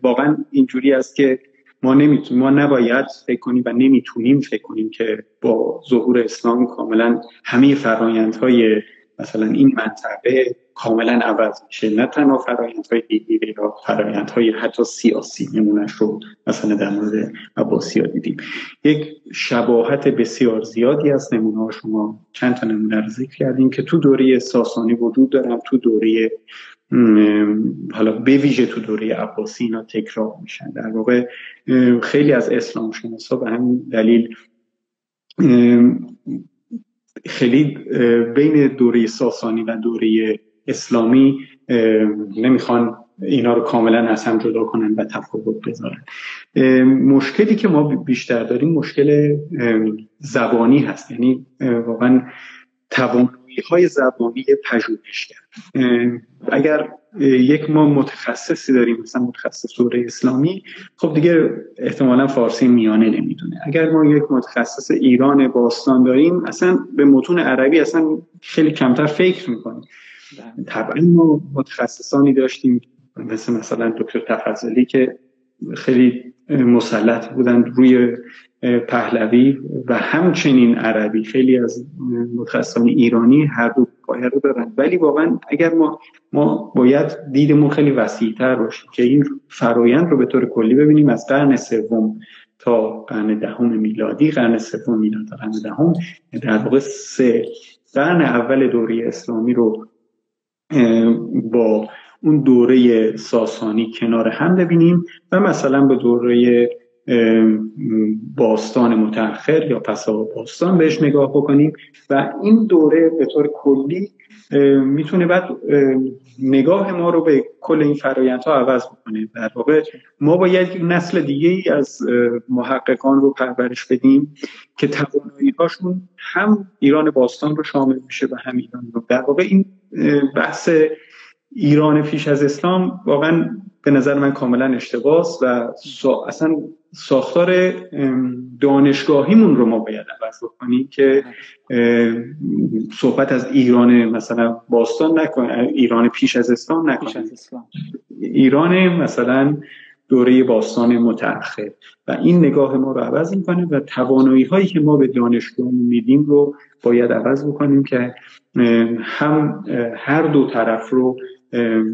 Speaker 3: واقعا اینجوری است که ما نمی‌تونیم ما نباید فکر کنیم و نمی‌تونیم فکر کنیم که با ظهور اسلام کاملا همه فرایندهای مثلا این منطقه کاملا عوض میشه. نه تنها فرایندهای دیگه یا فرایندهای حتی سیاسی نمونش رو مثلا در مورد عباسی ها دیدیم. یک شباهت بسیار زیادی از نمونه ها شما چند تا نمونه رو ذکر کردیم که تو دوره ساسانی وجود دارم تو دوره حالا به ویژه تو دوره عباسی اینا تکرار میشن. در واقع خیلی از اسلام شناسا به همین دلیل خیلی بین دوره ساسانی و دوره اسلامی نمی‌خوان اینا رو کاملا از هم جدا کنن و تفاوت بذارن. مشکلی که ما بیشتر داریم مشکل زبانی هست. یعنی واقعا توانایی های زبانی پژوهشگر اگر یک ما متخصصی داریم مثلا متخصص دوره اسلامی خب دیگه احتمالا فارسی میانه نمی‌دونه. اگر ما یک متخصص ایران باستان داریم اصلا به متون عربی اصلا خیلی کمتر فکر می‌کنیم. طبعا ما متخصصانی داشتیم مثل مثلا دکتر تفضلی که خیلی مسلط بودن روی پهلوی و همچنین عربی. خیلی از متخصصان ایرانی هر دو پایه رو دارن. ولی واقعا اگر ما ما باید دیدمون خیلی وسیعتر باشه که این فرایند رو به طور کلی ببینیم از قرن سوم تا قرن دهم میلادی. قرن سوم میلاد تا قرن دهم. در واقع سه قرن اول دوره اسلامی رو با اون دوره ساسانی کنار هم ببینیم و مثلا به دوره باستان متأخر یا پسا باستان بهش نگاه بکنیم و این دوره به طور کلی می‌تونه بعد نگاه ما رو به کل این فرایندها عوض بکنه. در واقع ما باید یک نسل دیگه ای از محققان رو پرورش بدیم که توانایی هاشون هم ایران باستان رو شامل میشه و هم ایران رو. در واقع این بحث ایران پیش از اسلام واقعا به نظر من کاملا اشتباس و اصلا ساختار دانشگاهیمون رو ما باید عوض بکنیم که صحبت از ایران مثلا باستان نکنه ایران پیش از اسلام نکنیم. ایران مثلا دوره باستان متأخر و این نگاه ما رو عوض می‌کنه و توانایی هایی که ما به دانشگاه میدیم رو باید عوض بکنیم که هم هر دو طرف رو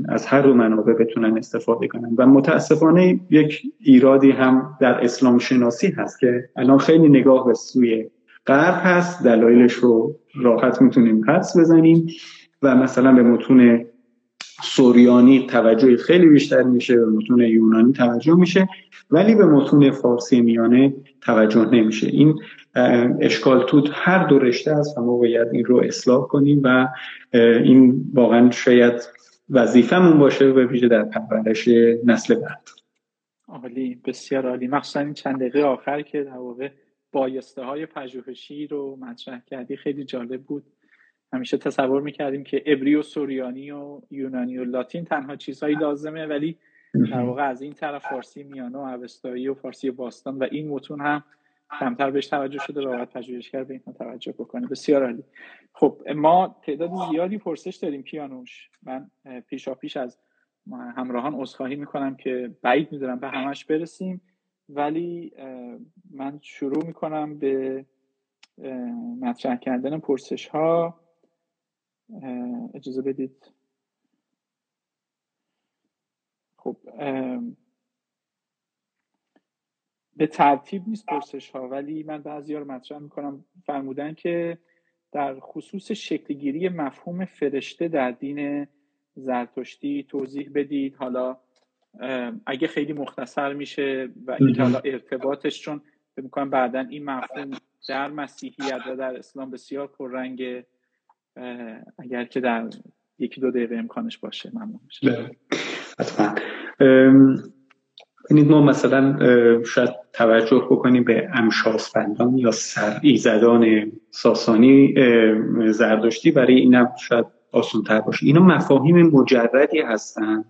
Speaker 3: از هر دو منابع بتونن استفاده کنن. و متاسفانه یک ایرادی هم در اسلام شناسی هست که الان خیلی نگاه به سوی غرب هست. دلایلش رو راحت می‌تونیم حدس بزنیم. و مثلا به متون سوریانی توجه خیلی بیشتر میشه به متون یونانی توجه میشه ولی به متون فارسی میانه توجه نمیشه. این اشکال توت هر دو رشته است و ما باید این رو اصلاح کنیم و این واقعا شاید وظیفمون باشه به ویژه در پرورش نسل بعد.
Speaker 2: عالی بسیار عالی. مخصوصا این چند دقیقه آخر که در واقع بایسته های پژوهشی رو مطرح کردی خیلی جالب بود. همیشه تصور می‌کردیم که ابری و سوریانی و یونانی و لاتین تنها چیزهایی لازمه ولی در واقع از این طرف فارسی میانه و اوستایی و فارسی باستان و این متون هم کمتر بهش توجه شده و باید پژوهشگر به اینها توجه بکنه. بسیار عالی. خب ما تعداد زیادی پرسش داریم کیانوش. من پیشا پیش از همراهان عذرخواهی می‌کنم که بعید می‌دونم به همش برسیم. ولی من شروع می‌کنم به مطرح کردن پرسش ها اجازه بدید. خب به ترتیب نیست پرسش ها ولی من بعضی ها رو مطرح می‌کنم. فرمودن که در خصوص شکلگیری مفهوم فرشته در دین زرتشتی توضیح بدید. حالا اگه خیلی مختصر میشه و این حالا ارتباطش چون فکر می‌کنم بعدا این مفهوم در مسیحیت و در اسلام بسیار پررنگ اگر که در یکی دو دقیقه امکانش باشه ممنون میشه بله.
Speaker 3: حتما. ببینید ما مثلا شاید توجه بکنیم به امشاسپندان یا سر ایزدان ساسانی زردشتی. برای اینم شاید آسان تر باشه. اینا مفاهیم مجردی هستند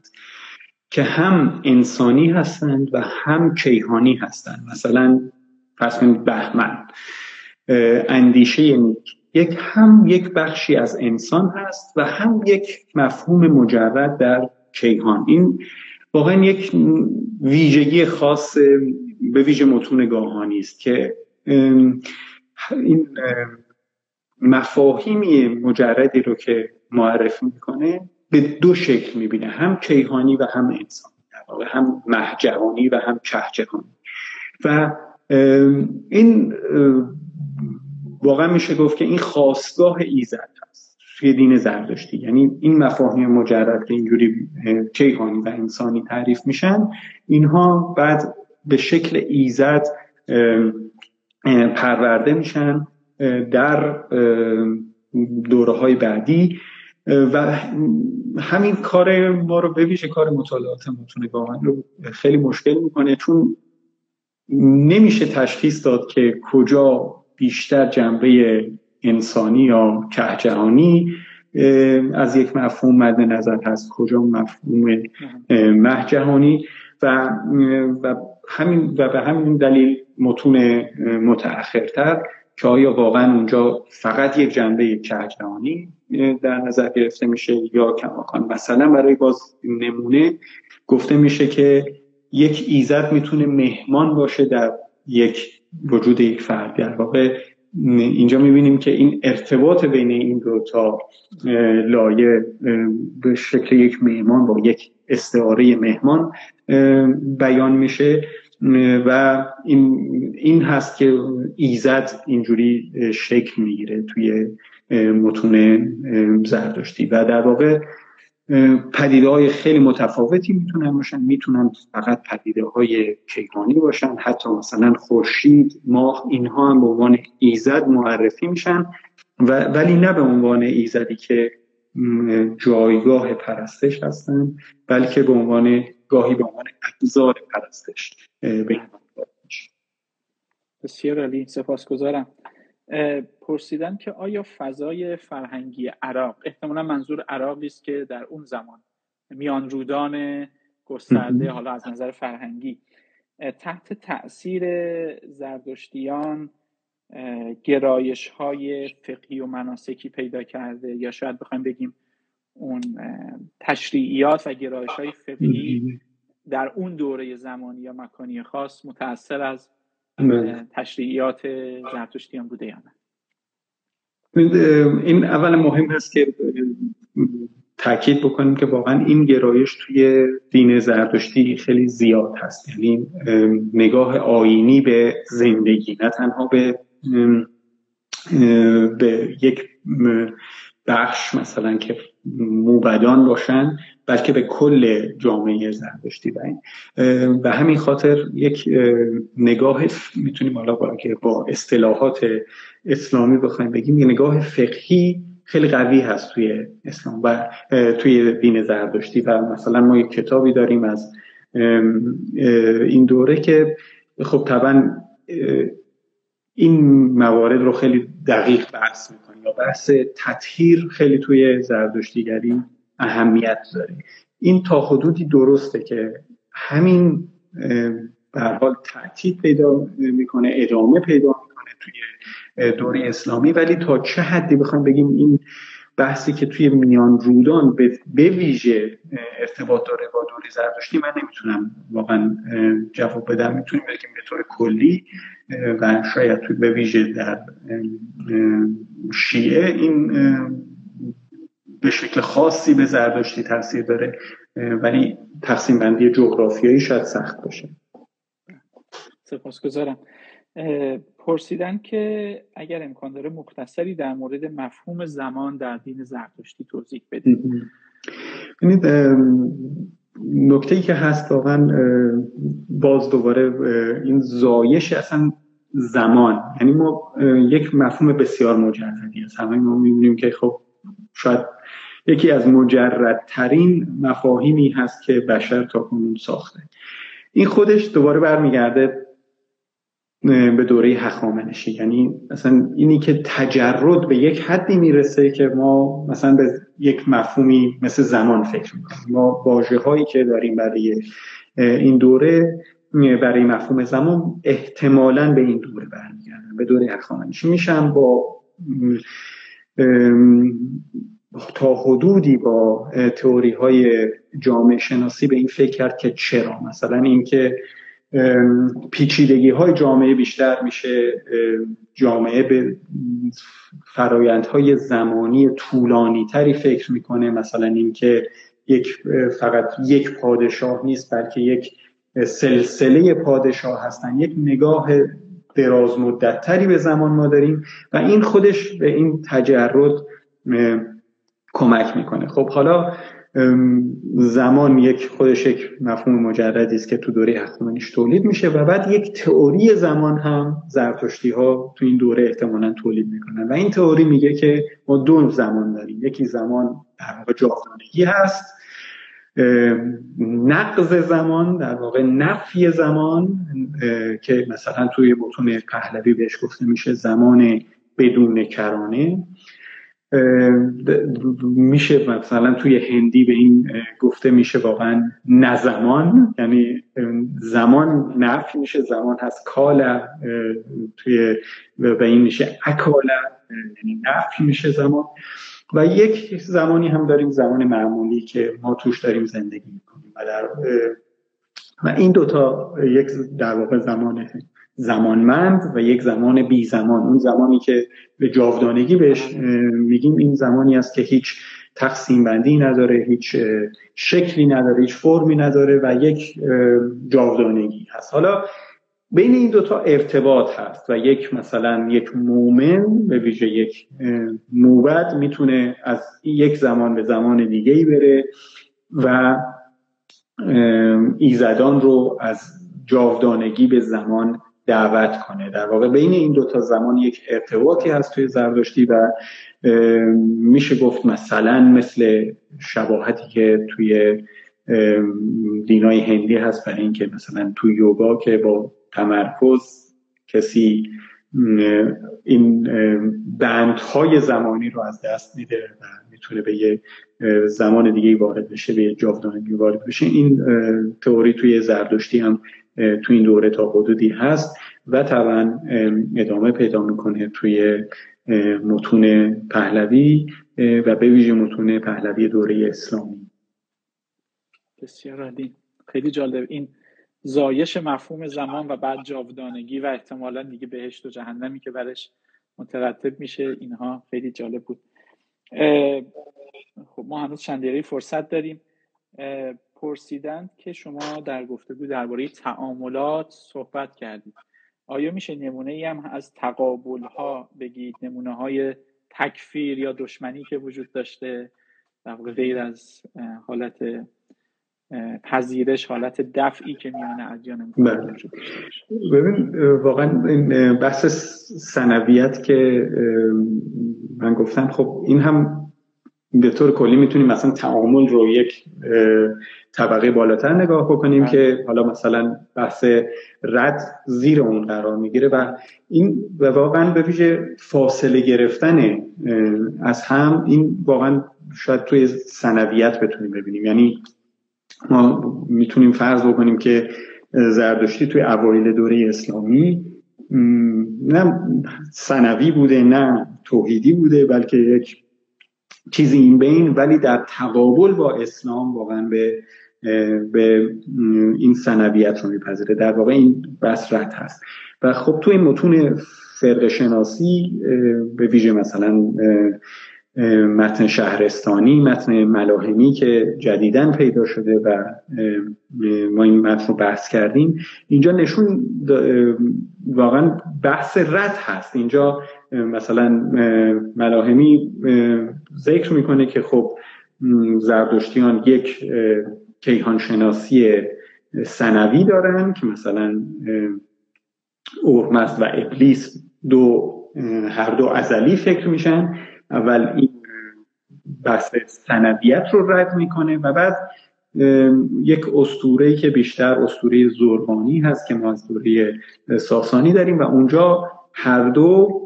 Speaker 3: که هم انسانی هستند و هم کیهانی هستند. مثلا فرض کنید بهمن. اندیشه یک هم یک بخشی از انسان هست و هم یک مفهوم مجرد در کیهان. این واقعا یک ویژگی خاص به ویژه متون گاهانی است که این مفاهیمی مجردی رو که معرفی می‌کنه به دو شکل می‌بینه هم کیهانی و هم انسانی هم مهجهانی و هم کهجهانی و این واقعا میشه گفت که این خواستگاه ایزد هست توی دین زردشتی. یعنی این مفاهیم مجرد که اینجوری کیهانی و انسانی تعریف میشن اینها بعد به شکل ایزد پرورده میشن در دوره های بعدی. و همین کار ما رو به کار مطالعات متون رو خیلی مشکل می‌کنه چون نمیشه تشخیص داد که کجا بیشتر جنبه انسانی یا کهجهانی از یک مفهوم مد نظر هست کجا مفهوم مهجهانی. و همین و به همین دلیل متون متأخرتر که آیا واقعا اونجا فقط یک جنبه کهجهانی در نظر گرفته میشه یا کماکان؟ مثلا برای باز نمونه گفته میشه که یک ایزد می‌تونه مهمان باشه در یک وجود یک فرد. در واقع اینجا می‌بینیم که این ارتباط بین این دو تا لایه به شکل یک مهمان با یک استعاره مهمان بیان میشه و این, این هست که ایزد اینجوری شکل می‌گیره توی متون زردشتی. و در واقع پدیده های خیلی متفاوتی می‌تونن باشن. می‌تونن فقط پدیده های کیهانی باشن. حتی مثلا خورشید ماه اینها هم به عنوان ایزد معرفی میشن. و ولی نه به عنوان ایزدی که جایگاه پرستش هستن بلکه به عنوان گاهی به عنوان ابزار پرستش به
Speaker 2: بسیار عالی. سپاسگزارم. پرسیدن که آیا فضای فرهنگی عراق احتمالا منظور عراقی است که در اون زمان میان رودان گسترده حالا از نظر فرهنگی تحت تاثیر زردشتیان گرایش های فقهی و مناسکی پیدا کرده یا شاید بخوایم بگیم اون تشریعیات و گرایش های فقهی در اون دوره زمانی یا مکانی خاص متأثر از بله. تشریعیات زرتشتیان بوده یا نه
Speaker 3: این اول مهم هست که تاکید بکنیم که واقعا این گرایش توی دین زرتشتی خیلی زیاد هست یعنی نگاه آینی به زندگی نه تنها به به یک بخش مثلا که موبدان باشن بلکه به کل جامعه زردشتی و همین خاطر یک نگاه می‌تونیم حالا با که با اصطلاحات اسلامی بخوایم بگیم یه نگاه فقهی خیلی قوی هست توی اسلام و توی دین زردشتی و مثلا ما یک کتابی داریم از این دوره که خب طبعا این موارد رو خیلی دقیق بحث می‌کنیم یا بحث تطهیر خیلی توی زردشتیگری اهمیت داره. این تا حدودی درسته که همین به حال تاکید پیدا می‌کنه ادامه پیدا می‌کنه توی دوره اسلامی ولی تا چه حدی بخوایم بگیم این بحثی که توی میان رودان به ویژه ارتباط داره با دوره زردشتی من نمی‌تونم واقعا جواب بدم. می‌تونیم بگیم به طور کلی و شاید به ویژه در شیعه این به شکل خاصی به زردشتی تاثیر داره ولی تقسیم بندی جغرافیایی شاید سخت باشه.
Speaker 2: سپاسگزارم. پرسیدن که اگر امکان داره مختصری در مورد مفهوم زمان در دین زرتشتی توضیح بدید
Speaker 3: ببینید نکته ای که هست واقعا باز دوباره این زایش اصلا زمان. یعنی ما یک مفهوم بسیار مجردی هست همه ما می‌بینیم که خب شاید یکی از مجردترین مفاهیمی هست که بشر تا کنون ساخته. این خودش دوباره برمیگرده به دوره هخامنشی. یعنی مثلا اینی که تجرد به یک حدی می‌رسه که ما مثلا به یک مفهومی مثل زمان فکر می‌کنیم. ما واژه هایی که داریم برای این دوره برای مفهوم زمان احتمالا به این دوره برمیگردن به دوره هخامنشی میشن با تا حدودی با تئوری های جامعه شناسی به این فکر کرد که چرا؟ مثلا اینکه پیچیدگی های جامعه بیشتر میشه جامعه به فرایندهای زمانی طولانی تری فکر می‌کنه. مثلا اینکه یک فقط یک پادشاه نیست بلکه یک سلسله پادشاه هستن. یک نگاه دراز مدت تری به زمان ما داریم و این خودش به این تجرد کمک می‌کنه. خب حالا زمان یک خودش یک مفهوم مجردی است که تو دوره هخامنشی تولید میشه و بعد یک تئوری زمان هم زرتشتی ها تو این دوره احتمالا تولید می‌کنن. و این تئوری میگه که ما دو زمان داریم. یکی زمان در واقع جاودانگی هست نقض زمان در واقع نفی زمان که مثلا توی متون پهلوی بهش گفته میشه زمان بدون کرانه. میشه مثلا توی هندی به این گفته میشه واقعا نزمان یعنی زمان نفی میشه زمان هست کالا توی به این میشه اکالا یعنی نفی میشه زمان. و یک زمانی هم داریم زمان معمولی که ما توش داریم زندگی می‌کنیم و در و این دوتا یک در واقع زمان زمانمند و یک زمان بی زمان اون زمانی که به جاودانگی بهش میگیم این زمانی است که هیچ تقسیم بندی نداره هیچ شکلی نداره هیچ فرمی نداره و یک جاودانگی هست. حالا بین این دوتا ارتباط هست و یک مثلا یک مومن به ویژه یک موبد می‌تونه از یک زمان به زمان دیگه ای بره و ایزدان رو از جاودانگی به زمان دعوت کنه. در واقع بین این دوتا زمان یک ارتباطی هست توی زردشتی و میشه گفت مثلا مثل شباهتی که توی دینای هندی هست برای اینکه مثلا توی یوگا که با تمرکز کسی این بندهای زمانی رو از دست میده و می‌تونه به یه زمان دیگه وارد بشه به جاودانگی وارد بشه. این تئوری توی زردشتی هم توی این دوره تا حدودی هست و طبعا ادامه پیدا می‌کنه توی متون پهلوی و به ویژه متون پهلوی دوره اسلامی.
Speaker 2: بسیار عالی. خیلی جالب. این زایش مفهوم زمان و بعد جاودانگی و احتمالا دیگه بهشت و جهنمی که برش مترتب میشه اینها خیلی جالب بود. خب ما هنوز چند دقیقه فرصت داریم. پرسیدند که شما در گفتگو درباره تعاملات صحبت کردید. آیا میشه نمونه ای هم از تقابل ها بگید؟ نمونه های تکفیر یا دشمنی که وجود داشته؟ در غیر از حالت پذیرش حالت دفعی که میان ادیان
Speaker 3: بله. ببین واقعا این بحث سنویت که من گفتم خب این هم به طور کلی می‌تونیم مثلا تعامل رو یک طبقه بالاتر نگاه بکنیم بله. که حالا مثلا بحث رد زیر اون قرار می‌گیره و این و واقعا به ویژه فاصله گرفتن از هم این واقعا شاید توی سنویت بتونیم ببینیم یعنی ما می‌تونیم فرض بکنیم که زردشتی توی اوایل دوره اسلامی نه سنوی بوده نه توحیدی بوده بلکه یک چیزی این بین ولی در تقابل با اسلام واقعا به به این سنویت رو میپذیره. در واقع این بسرت هست. و خب توی متون فرق شناسی به ویژه مثلا متن شهرستانی متن ملاحمی که جدیدن پیدا شده و ما این متن رو بحث کردیم. اینجا نشون واقعا بحث رد هست. اینجا مثلا ملاحمی ذکر می‌کنه که خب زردشتیان یک کیهان شناسی سنوی دارن که مثلا اورمزد و ابلیس دو هر دو ازلی فکر میشن. اول بحث سندیت رو رد می‌کنه و بعد یک استوره که بیشتر استوره زربانی هست که ما از دوره ساسانی داریم و اونجا هر دو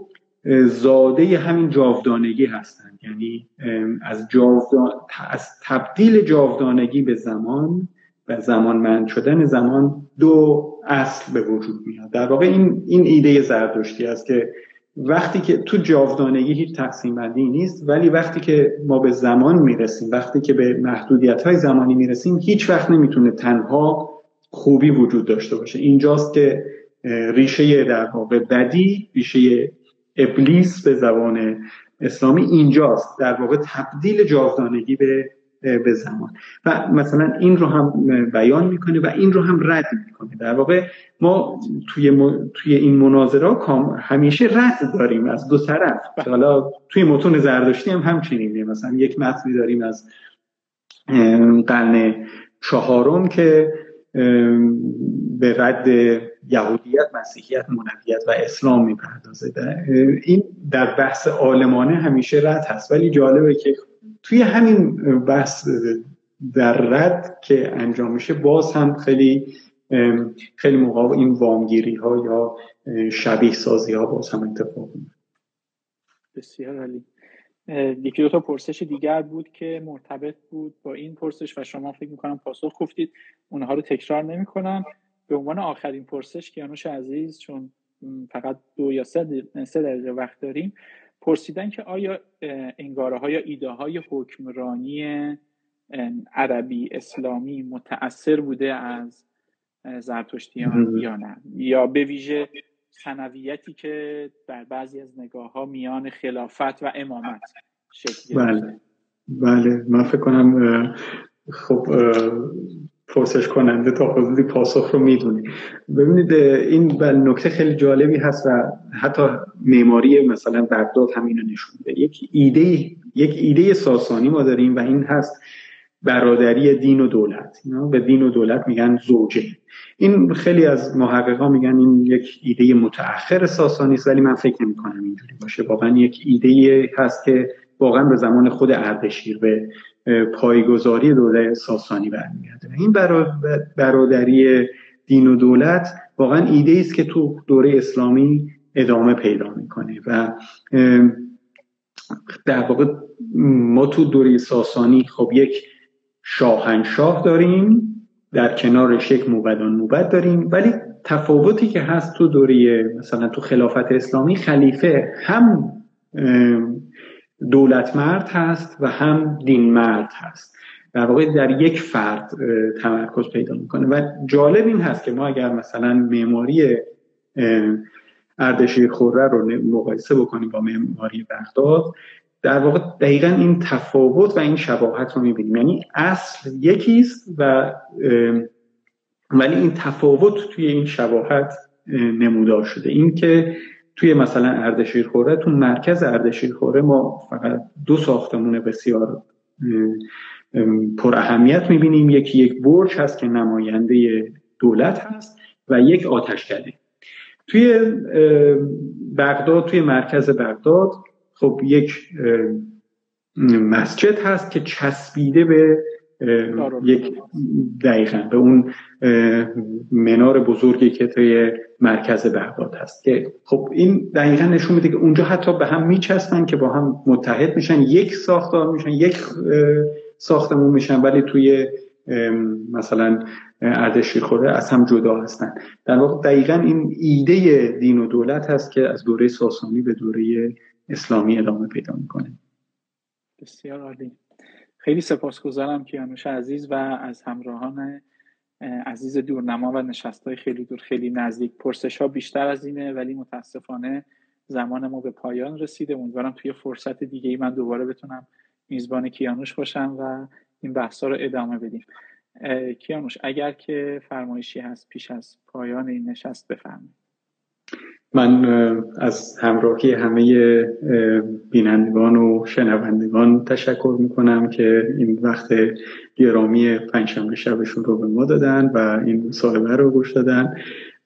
Speaker 3: زاده همین جاودانگی هستند. یعنی از, جاودان... از تبدیل جاودانگی به زمان و زمانمند شدن زمان دو اصل به وجود میاد. در واقع این, این ایده زردشتی است که وقتی که تو جاودانگی هیچ تقسیم بندی نیست ولی وقتی که ما به زمان می‌رسیم وقتی که به محدودیت های زمانی می‌رسیم هیچ وقت نمی‌تونه تنها خوبی وجود داشته باشه. اینجاست که ریشه در واقع بدی ریشه ابلیس به زبان اسلامی اینجاست. در واقع تبدیل جاودانگی به به زمان. و مثلا این رو هم بیان می‌کنه و این رو هم رد می‌کنه. در واقع ما توی, توی این مناظره همیشه رد داریم از دو طرف. حالا توی متون زردشتی هم همچنینه. مثلا یک متنی داریم از قرن چهارم که به رد یهودیت مسیحیت منویت و اسلام می‌پردازه. این در بحث عالمانه همیشه رد هست. ولی جالبه که توی همین بحث در رد که انجام میشه باز هم خیلی خیلی موقع این وامگیری ها یا شبیه سازی ها باز هم اتفاق میفته
Speaker 2: بسیار عالی. یکی دو تا پرسش دیگر بود که مرتبط بود با این پرسش و شما فکر می‌کنم پاسخ گفتید. اونها رو تکرار نمی‌کنم. به عنوان آخرین پرسش کیانوش عزیز چون فقط دو یا سه, سه دقیقه وقت داریم پرسیدن که آیا انگاره های یا ایده های حکمرانی عربی اسلامی متأثر بوده از زرتشتیان یا نه؟ یا به ویژه سنویتی که در بعضی از نگاه ها میان خلافت و امامت شکل
Speaker 3: بله. بله. من فکر کنم خب پرسش کننده تا حدودی پاسخ رو می‌دونه. ببینید این نکته خیلی جالبی هست و حتی معماری مثلا بغداد همینو نشون میده. یک ایده یک ایده ساسانی ما داریم و این هست برادری دین و دولت. به دین و دولت میگن زوجه. این خیلی از محققا میگن این یک ایده متأخر ساسانی است ولی من فکر نمی کنم اینجوری باشه. واقعا یک ایده هست که واقعا به زمان خود اردشیر به پایگذاری دوله ساسانی برمیگرده. این برادری دین و دولت واقعا ایده است که تو دوره اسلامی ادامه پیدا می‌کنه و در واقع ما تو دوره ساسانی خب یک شاهنشاه داریم در کنارش یک موبدان موبد داریم ولی تفاوتی که هست تو دوره مثلا تو خلافت اسلامی خلیفه هم دولت مرد هست و هم دین مرد هست. در واقع در یک فرد تمرکز پیدا می‌کنه. و جالب این هست که ما اگر مثلا معماری اردشیر خوره رو مقایسه بکنیم با معماری بغداد در واقع دقیقا این تفاوت و این شباهت رو می‌بینیم. یعنی اصل یکیست و ولی این تفاوت توی این شباهت نمودار شده. این که توی مثلا اردشیر خوره تو مرکز اردشیر خوره ما فقط دو ساختمون بسیار پر اهمیت می‌بینیم. یکی یک برج هست که نماینده دولت هست و یک آتشکده. توی بغداد توی مرکز بغداد خب یک مسجد هست که چسبیده به یک دقیقا به اون منار بزرگی که توی مرکز بغداد هست که خب این دقیقا نشون میده که اونجا حتی به هم میچسبن که با هم متحد میشن یک ساختار میشن یک ساختمون میشن ولی توی مثلا اردشیر خوره از هم جدا هستن. در واقع دقیقا این ایده دین و دولت هست که از دوره ساسانی به دوره اسلامی ادامه پیدا می‌کنه.
Speaker 2: بسیار عالی. خیلی سپاسگزارم کیانوش عزیز و از همراهان عزیز دورنما و نشست های خیلی دور خیلی نزدیک. پرسش ها بیشتر از اینه ولی متاسفانه زمان ما به پایان رسیده. امیدوارم توی فرصت دیگه ای من دوباره بتونم میزبان کیانوش باشم و این بحث رو ادامه بدیم. کیانوش اگر که فرمایشی هست پیش از پایان این نشست بفرمایید.
Speaker 3: من از همراهی همه بینندگان و شنوندگان تشکر می‌کنم که این وقت گرامی پنجشنبه شبشون رو به ما دادن و این مصاحبه رو گوش دادن.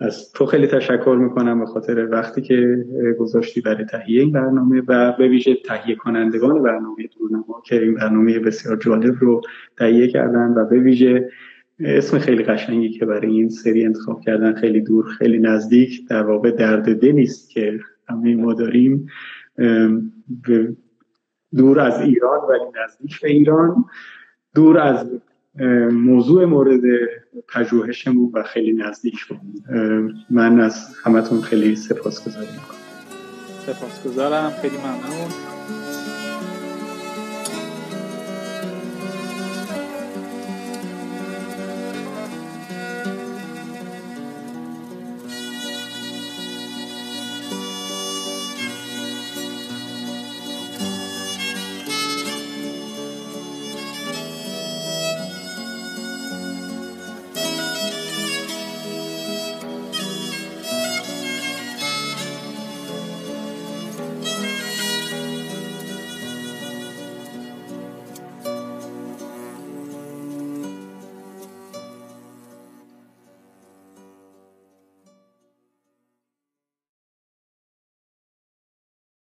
Speaker 3: از تو خیلی تشکر می‌کنم به خاطر وقتی که گذاشتی برای تهیه این برنامه و به ویژه تهیه کنندگان برنامه دورنما که این برنامه بسیار جالب رو تهیه کردن و به ویژه اسم خیلی قشنگی که برای این سری انتخاب کردن خیلی دور خیلی نزدیک در واقع درد دلی است که همه ما داریم دور از ایران ولی نزدیک به ایران دور از موضوع مورد پژوهشمون و خیلی نزدیک بود من از همتون خیلی سپاسگزارم.
Speaker 2: سپاسگزارم. خیلی ممنون.